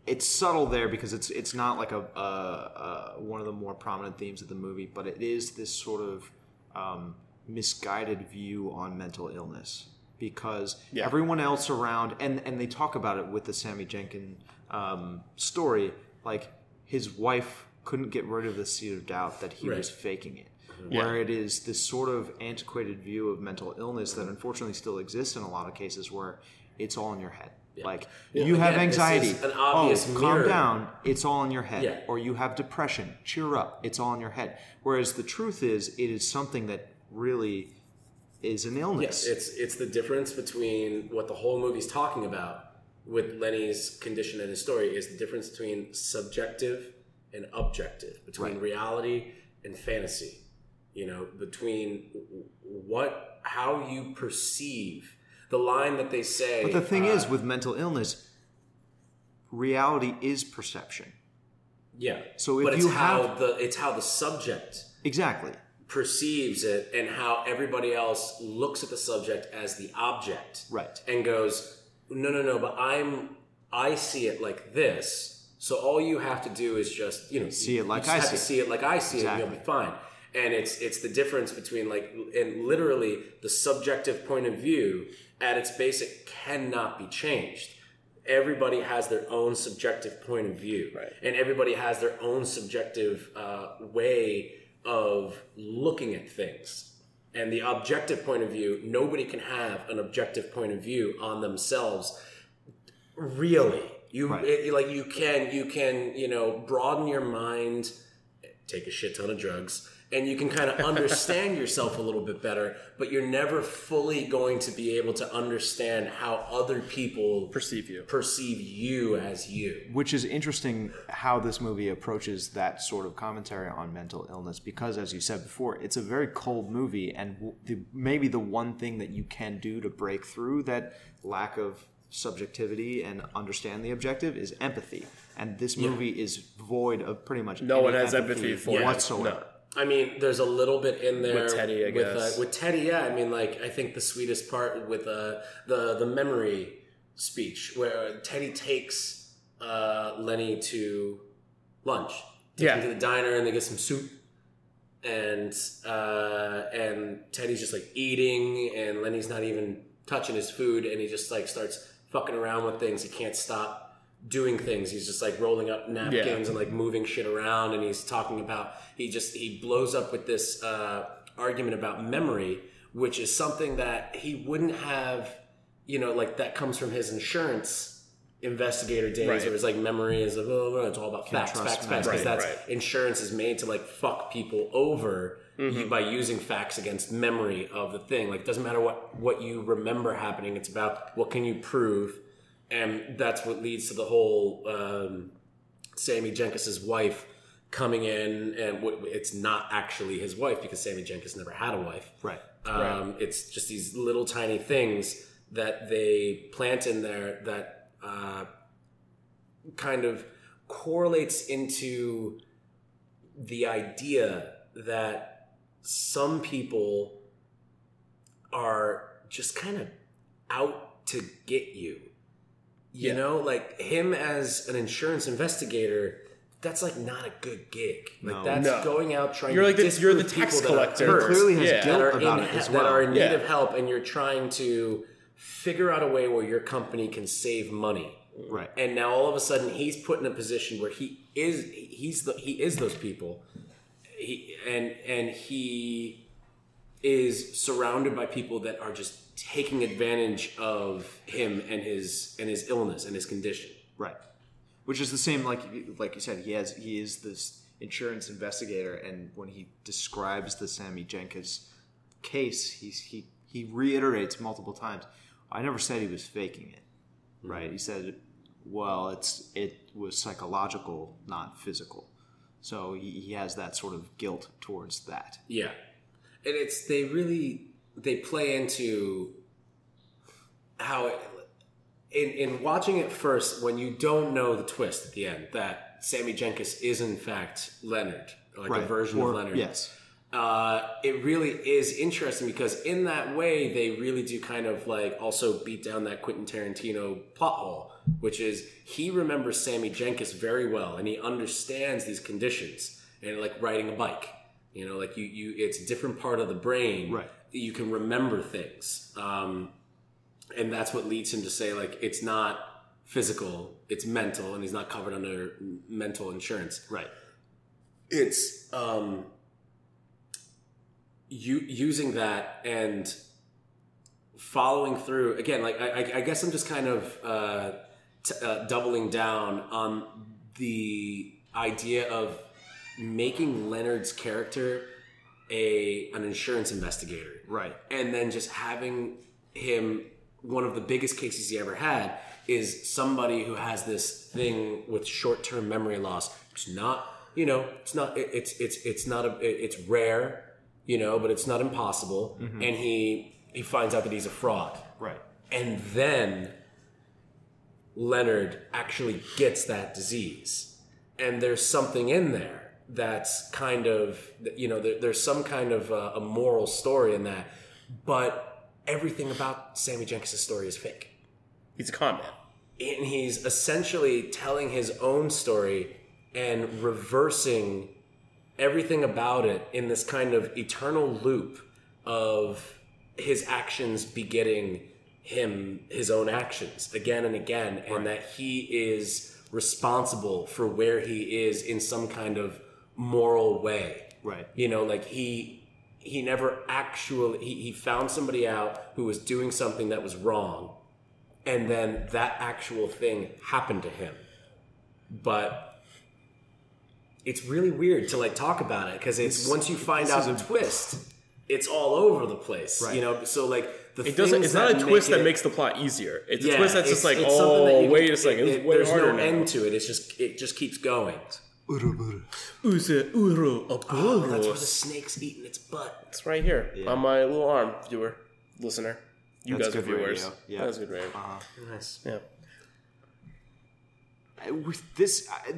it's subtle there because it's it's not like a, a, a one of the more prominent themes of the movie, but it is this sort of um, misguided view on mental illness because Yeah. everyone else around and and they talk about it with the Sammy Jenkins um, story, like his wife couldn't get rid of the seed of doubt that he Right. was faking it. Yeah. Where it is this sort of antiquated view of mental illness that unfortunately still exists in a lot of cases where it's all in your head. Like you have Again, this is anxiety. an obvious oh, calm down. It's all in your head. Yeah. Or you have depression. Cheer up. It's all in your head. Whereas the truth is, it is something that really is an illness. Yes, it's it's the difference between what the whole movie's talking about with Lenny's condition and his story is the difference between subjective and objective, between Right. reality and fantasy. You know, between what how you perceive the line that they say. but the thing uh, is, with mental illness, reality is perception. yeah. so if but it's you how have- the it's how the subject Exactly. perceives it and how everybody else looks at the subject as the object Right. and goes no no no but i'm i see it like this so all you have to do is just you know See it like you just I have see to it. see it like i see it and you'll be fine. And it's it's the difference between like and literally the subjective point of view at its basic cannot be changed. Everybody has their own subjective point of view. Right. and everybody has their own subjective uh, way of looking at things. And the objective point of view nobody can have an objective point of view on themselves really you Right. it- like you can you can you know broaden your mind take a shit ton of drugs and you can kind of understand <laughs> yourself a little bit better but you're never fully going to be able to understand how other people Perceive you. perceive you as you which is interesting how this movie approaches that sort of commentary on mental illness because as you said before it's a very cold movie and the, maybe the one thing that you can do to break through that lack of subjectivity and understand the objective is empathy and this movie is void of pretty much No any one has empathy for it. whatsoever No. I mean, there's a little bit in there With Teddy, I with, guess. Uh, with Teddy, yeah. I mean, like I think the sweetest part with uh, the the memory speech where Teddy takes uh, Lenny to lunch, takes Yeah. him to the diner, and they get some soup, and uh, and Teddy's just like eating, and Lenny's not even touching his food, and he just like starts fucking around with things. He can't stop doing things. He's just like rolling up napkins and like moving shit around, and he's talking about he just he blows up with this uh, argument about memory, which is something that he wouldn't have, you know, like that comes from his insurance investigator days Right. where it's like memory is like, oh, it's all about facts, facts, facts, because memory. that's Right, right. insurance is made to like fuck people over you- by using facts against memory of the thing. Like, it doesn't matter what what you remember happening; it's about what can you prove, and that's what leads to the whole um, Sammy Jenkins's wife coming in, and what, it's not actually his wife because Sammy Jenkins never had a wife. right Um, It's just these little tiny things that they plant in there that uh, kind of correlates into the idea that some people are just kind of out to get you. You Yeah. know, like him as an insurance investigator, that's like not a good gig. Like No. that's No. going out trying to You're to like the- you're the tax that are collector. clearly has Yeah. guilt that are about in, it as well. that are in need Yeah. of help, and you're trying to figure out a way where your company can save money. right And now all of a sudden he's put in a position where he is he's the he is those people. He and and he is surrounded by people that are just taking advantage of him and his and his illness and his condition. Right. Which is the same like like you said, he has he is this insurance investigator and when he describes the Sammy Jenkins case, he's he he reiterates multiple times, I never said he was faking it. Mm-hmm. Right? He said well, it's it was psychological, not physical. So he, he has that sort of guilt towards that. Yeah. And it's they really they play into how it, in in watching it first when you don't know the twist at the end that Sammy Jenkins is in fact Leonard, like a version Or- of Leonard. Yes. Uh, it really is interesting because in that way they really do kind of like also beat down that Quentin Tarantino plot hole, which is he remembers Sammy Jenkins very well and he understands these conditions and like riding a bike. You know, like you, you, it's a different part of the brain. Right. that You can remember things, um, and that's what leads him to say like it's not physical, it's mental, and he's not covered under mental insurance Right. it's um you using that and following through again like i, I- guess i'm just kind of uh, t- uh doubling down on the idea of making leonard's character a an insurance investigator. Right. and then just having him one of the biggest cases he ever had is somebody who has this thing with short-term memory loss. It's not you know it's not it- it's it's it's not a it- it's rare you know but it's not impossible and he he finds out that he's a fraud Right. and then Leonard actually gets that disease. And there's something in there that's kind of, you know, there, there's some kind of uh, a moral story in that. But everything about Sammy Jenkins' story is fake. He's a con man. And he's essentially telling his own story and reversing everything about it in this kind of eternal loop of his actions begetting him his own actions again and again and that he is responsible for where he is in some kind of moral way. Right. you know like he he never actually he, he found somebody out who was doing something that was wrong and then that actual thing happened to him. But it's really weird to like talk about it because it's once you find out the twist it's all over the place Right. you know so like the It doesn't. It's not a twist make that makes the plot easier. It's yeah, a twist that's just like, it's something that oh, wait can- a second, it- it's way there's no now. end to it it's just it just keeps going Use uro oh, that's where the snake's eating its butt It's right here on my little arm, viewer, listener. You That's guys are viewers. radio. Yeah. That's good radio. nice Yeah. I- with this, I,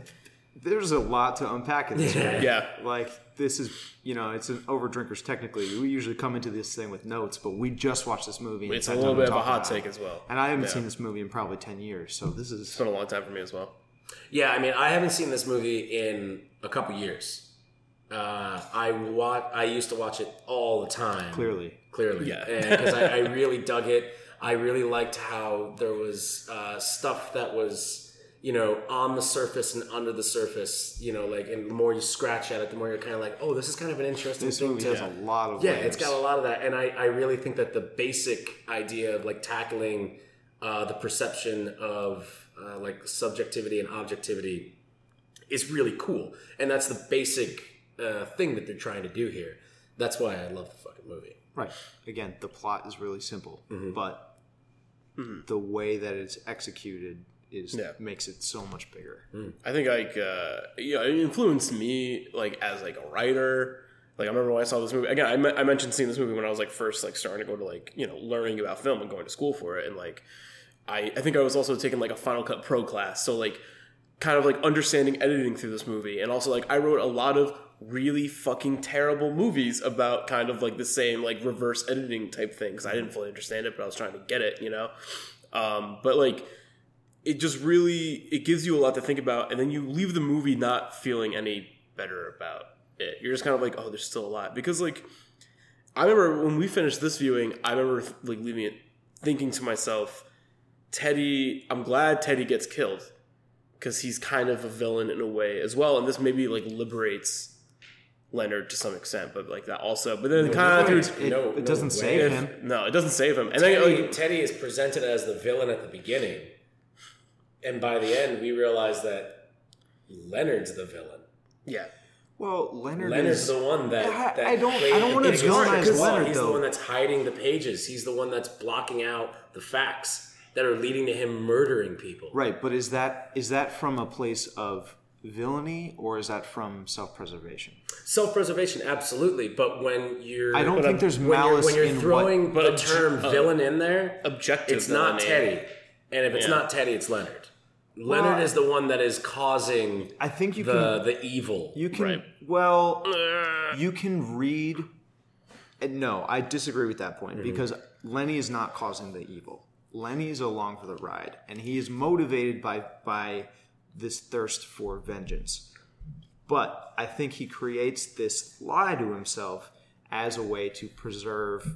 there's a lot to unpack in this. <laughs> movie. Yeah. Like this is, you know, it's an overdrinkers. Technically, we usually come into this thing with notes, but we just watched this movie. and It's a little bit of a hot take it. as well. And I haven't Yeah. seen this movie in probably ten years, so this is It's been a long time for me as well. Yeah, I mean, I haven't seen this movie in a couple years. Uh, I wa- I used to watch it all the time. clearly. clearly, Yeah. because I, I <laughs> really dug it. I really liked how there was uh, stuff that was, you know, on the surface and under the surface. You know, like, and the more you scratch at it, the more you're kind of like, oh, this is kind of an interesting This thing movie to. has a lot of yeah, layers. it's got a lot of that, and I, I really think that the basic idea of like tackling uh, the perception of uh, like subjectivity and objectivity is really cool, and that's the basic uh, thing that they're trying to do here. That's why I love the fucking movie. Right. Again, the plot is really simple, Mm-hmm. but the way that it's executed is Yeah. makes it so much bigger. I think like uh, you know, it influenced me like as like a writer. Like I remember when I saw this movie again. I, me- I mentioned seeing this movie when I was like first like starting to go to like you know learning about film and going to school for it, and like I I think I was also taking like a Final Cut Pro class, so like kind of like understanding editing through this movie, and also like I wrote a lot of really fucking terrible movies about kind of like the same like reverse editing type thing because I didn't fully understand it, but I was trying to get it, you know. Um, but like it just really it gives you a lot to think about and then you leave the movie not feeling any better about it. You're just kind of like oh there's still a lot. Because like i remember when we finished this viewing i remember like leaving it thinking to myself teddy i'm glad teddy gets killed because he's kind of a villain in a way as well. And this maybe like liberates leonard to some extent but like that also but then kind of It, No- it doesn't way. save him. no it doesn't save him. And Teddy, then like, Teddy is presented as the villain at the beginning, and by the end, we realize that Leonard's the villain. yeah Well, Leonard Leonard's is the one that, I- that I don't- I don't wanna it's villainize hard 'cause Leonard, He's though. the one that's hiding the pages. He's the one that's blocking out the facts that are leading to him murdering people. right. But is that is that from a place of villainy or is that from self-preservation? Self-preservation, absolutely. But when you're, I don't think I'm- there's when you're, malice when you're in throwing what. But the term uh, villain in there, objective it's not. Teddy. And if it's Yeah. not Teddy, it's Leonard. Leonard is the one that is causing I think you the can the evil. you can Right. well you can read. and No, I disagree with that Mm-hmm. point because Lenny is not causing the evil. Lenny is along for the ride, and he is motivated by by this thirst for vengeance. But I think he creates this lie to himself as a way to preserve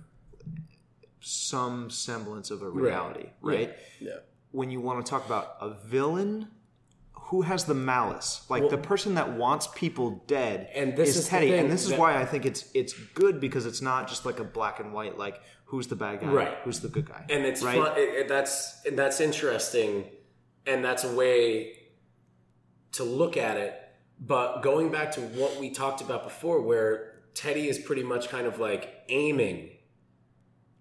some semblance of a reality, right? yeah When you want to talk about a villain, who has the malice? Like the person that wants people dead And this is, is Teddy, and this is why I think it's it's good because it's not just like a black and white, like who's the bad guy, Right. who's the good guy, and it's right. fun. It, it- that's and that's interesting, and that's a way to look at it. But going back to what we talked about before, where Teddy is pretty much kind of like aiming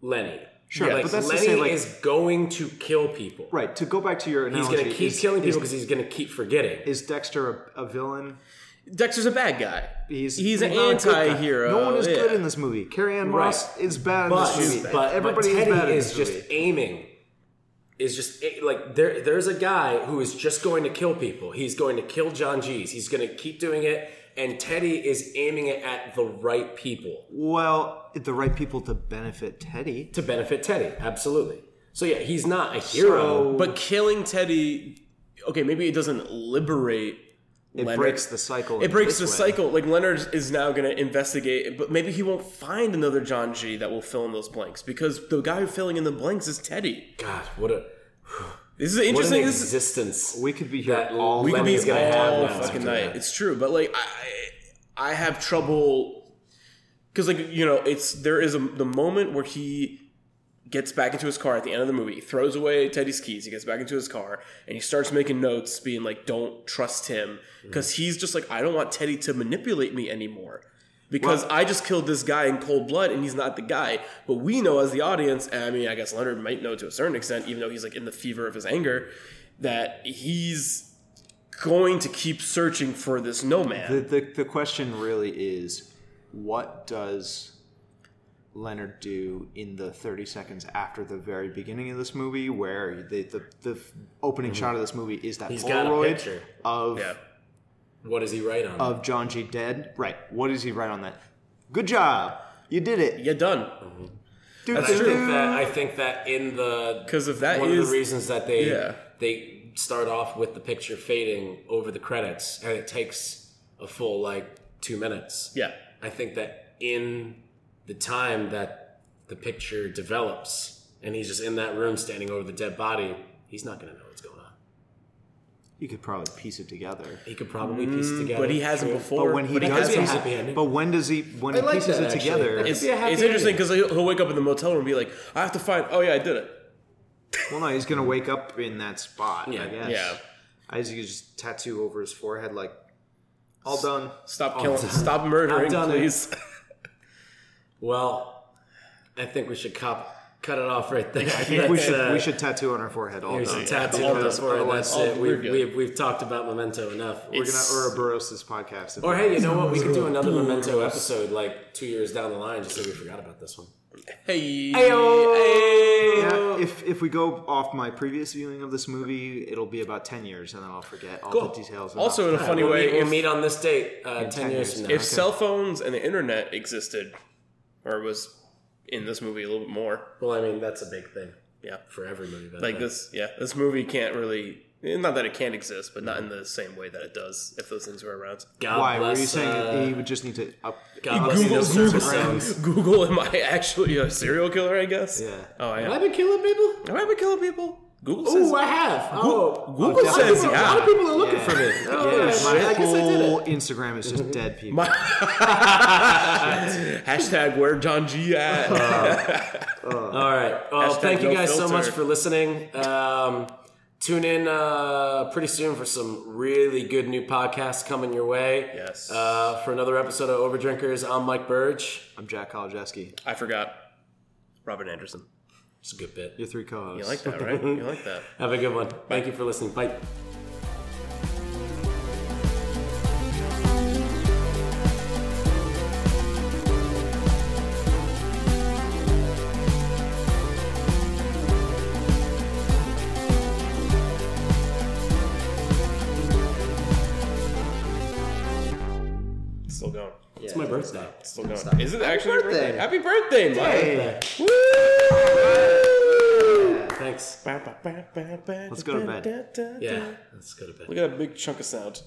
Lenny. Sure, like but that's to Lenny say, like- is going to kill people. Right. To go back to your analogy, He's going to keep is- killing people because he's going to keep forgetting. Is Dexter a, a villain? Dexter's a bad guy. He's he's an not a good guy. anti-hero. No one is good in this movie. Carrie Ann Right. Moss is bad in this movie. but, Everybody but Teddy is bad in is this just movie. aiming. Is just eh, like there. There's a guy who is just going to kill people. He's going to kill John G's. He's going to keep doing it, and Teddy is aiming it at the right people Well, the right people to benefit Teddy. to benefit Teddy. Absolutely. So yeah, he's not a hero. So- But killing Teddy, okay, maybe it doesn't liberate It Leonard- breaks the cycle. It breaks the way. cycle. Like Leonard is now going to investigate, but maybe he won't find another John G that will fill in those blanks because the guy filling in the blanks is Teddy. God, what a <sighs> This is what an interesting. This is, existence. We could be here That all. we could be Lenny's gonna have all now fucking night. that. It's true, but like I, I have trouble because like you know, it's there is a the moment where he gets back into his car at the end of the movie, he throws away Teddy's keys, he gets back into his car, and he starts making notes, being like, "Don't trust him," because he's just like, "I don't want Teddy to manipulate me anymore." Because I just killed this guy in cold blood and he's not the guy. But we know as the audience, and I mean, I guess Leonard might know to a certain extent, even though he's like in the fever of his anger, that he's going to keep searching for this no man. The, the the question really is, what does Leonard do in the 30 seconds after the very beginning of this movie, where the the, the opening mm-hmm. shot of this movie is that He's got a Polaroid of yeah. What does he write on? of John G. dead. Right. What does he write on that? Good job. You did it. You're done. Dude, I think that I think that in the Because of that one is of the reasons that they Yeah. they start off with the picture fading over the credits and it takes a full like two minutes. Yeah. I think that in the time that the picture develops and he's just in that room standing over the dead body, he's not going to know what's going on. you could probably piece it together. He could probably piece it together. Mm, But he hasn't True. before. But when he but does, has piece it, ending. but when does he when I he like pieces that, it actually. together? it's, be a happy it's interesting because he'll wake up in the motel room and be like, I have to find, oh yeah, I did it. Well, no, he's gonna wake up in that spot. Yeah. I guess. Yeah. I just just tattoo over his forehead, like all done. Stop Oh, killing, done. stop murdering, I've done please. <laughs> <laughs> Well, I think we should cop, cut it off right there. I think we should we should tattoo on our forehead all Here's done. tattoo all on done. us for it. Otherwise, That's it. we're We've, we've, we've talked about Memento enough. We're It's- gonna Ouroboros this podcast. Or hey, you know what? We could do another Memento episode like two years down the line, just so we forgot about this one. hey, Yeah, if if we go off my previous viewing of this movie, it'll be about ten years, and then I'll forget all Cool. the details. Also, in a funny we'll way, meet, we'll if, meet on this date uh, ten, 10 years years. from now. if cell phones and the internet existed, or was in this movie a little bit more, well, I mean that's a big thing yeah, for every movie. like that- this, yeah, this movie can't really. Not that it can't exist, but not in the same way that it does if those things were around. God why bless. were you saying uh, he would just need to up? God Google, Google. <laughs> Google, am I actually a serial killer? I guess. Yeah. Oh, I Have I been killing people? Have I been killing people? Google says. Oh, I have. Oh, Google a lot of says people- yeah. A lot of people are looking Yeah. for me. Oh, Yeah, yeah, my shit, I guess I did whole. Instagram is just dead people. My- <laughs> Hashtag where John G at. <laughs> All right. Well, Hashtag thank you no guys so much for listening. Um, tune in uh, pretty soon for some really good new podcasts coming your way. Yes. Uh, for another episode of Overdrinkers, I'm Mike Burge. I'm Jack Kolodziejski. I forgot. Robert Anderson. It's a good bit. Your three co-hosts. You like that, right? You like that. <laughs> Have a good one. Thank you for listening. Bye. Still going. It's my birthday. Still going. Is it actually your birthday? birthday. Happy birthday, Mike. Woo! Thanks. Let's go to bed. Yeah, let's go to bed. Look at that big chunk of sound.